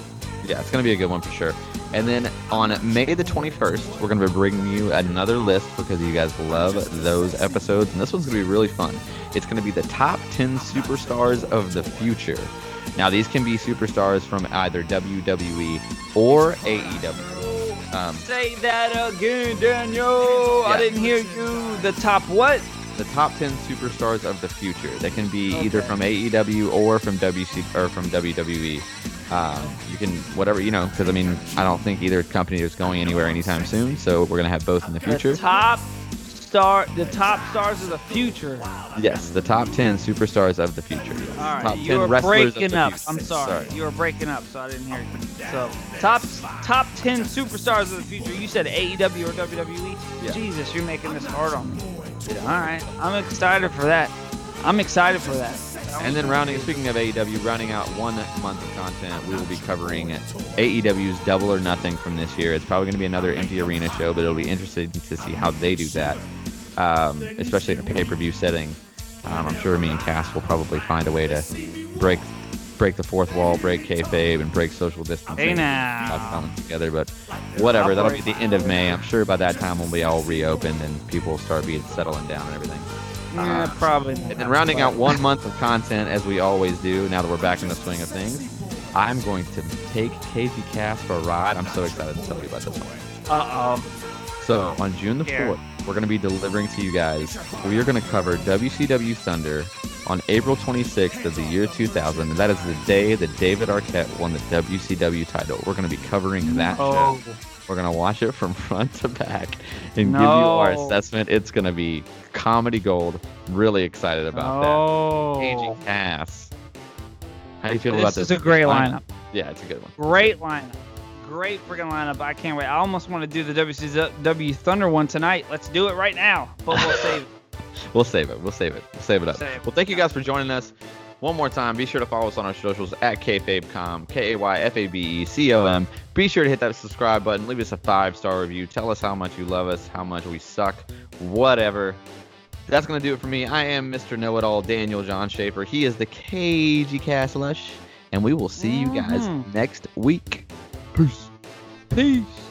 [SPEAKER 1] Yeah, it's going to be a good one for sure. And then on May the 21st, we're going to be bringing you another list because you guys love those episodes. And this one's going to be really fun. It's going to be the top 10 superstars of the future. Now, these can be superstars from either WWE or AEW. Um,
[SPEAKER 2] Say that again, Daniel. I didn't hear you. The top what?
[SPEAKER 1] The top 10 superstars of the future. They can be either from AEW or from WC or from WWE. Um, you can whatever you know, because I mean, I don't think either company is going anywhere anytime soon. So we're gonna have both in the future.
[SPEAKER 2] The top star. The top stars of the future.
[SPEAKER 1] Yes, the top 10 superstars of the future. Yes.
[SPEAKER 2] All right,
[SPEAKER 1] top
[SPEAKER 2] you were breaking up.
[SPEAKER 1] future.
[SPEAKER 2] I'm sorry. you were breaking up, so I didn't hear you. So top top ten superstars of the future. You said AEW or WWE.
[SPEAKER 1] Yeah.
[SPEAKER 2] Jesus, you're making this hard on me. All right, I'm excited for that. I'm excited for that.
[SPEAKER 1] And then rounding, speaking of AEW, rounding out one month of content, we will be covering AEW's Double or Nothing from this year. It's probably going to be another empty arena show, but it'll be interesting to see how they do that, um, especially in a pay-per-view setting. Um, I'm sure me and Cass will probably find a way to break break the fourth wall, break kayfabe, and break social distancing.
[SPEAKER 2] Hey now.
[SPEAKER 1] Not coming together, but whatever. That'll be the end of May. I'm sure by that time we'll be all reopened and people will start being settling down and everything.
[SPEAKER 2] Yeah,
[SPEAKER 1] Uh,
[SPEAKER 2] probably.
[SPEAKER 1] And then rounding out one month of content, as we always do, now that we're back in the swing of things, I'm going to take KG Cass for a ride. I'm so excited to tell you about this one.
[SPEAKER 2] Uh oh.
[SPEAKER 1] So, on June the
[SPEAKER 2] Here.
[SPEAKER 1] 4th, we're going to be delivering to you guys, we are going to cover WCW Thunder on April 26th of the year 2000. And that is the day that David Arquette won the WCW title. We're going to be covering that
[SPEAKER 2] Oh.
[SPEAKER 1] show. We're gonna watch it from front to back and give you our assessment. It's gonna be comedy gold. Really excited about
[SPEAKER 2] oh.
[SPEAKER 1] that. KG Cass. How do you feel
[SPEAKER 2] This
[SPEAKER 1] about
[SPEAKER 2] is
[SPEAKER 1] this?
[SPEAKER 2] Is a great lineup.
[SPEAKER 1] Yeah, it's a good one.
[SPEAKER 2] Great lineup. Great freaking lineup. I can't wait. I almost want to do the WCW Thunder one tonight. Let's do it right now. But we'll save it.
[SPEAKER 1] We'll save it. We'll save it. We'll save it up.
[SPEAKER 2] Save.
[SPEAKER 1] Well, thank you guys for joining us. One more time, be sure to follow us on our socials at KayfabeCom, K A Y F A B E C O M. Be sure to hit that subscribe button, leave us a five star review, tell us how much you love us, how much we suck, whatever. That's going to do it for me. I am Mr. Know It All, Daniel John Schaefer. He is the KG Castlush, and we will see you guys
[SPEAKER 2] Mhm.
[SPEAKER 1] next week. Peace.
[SPEAKER 2] Peace.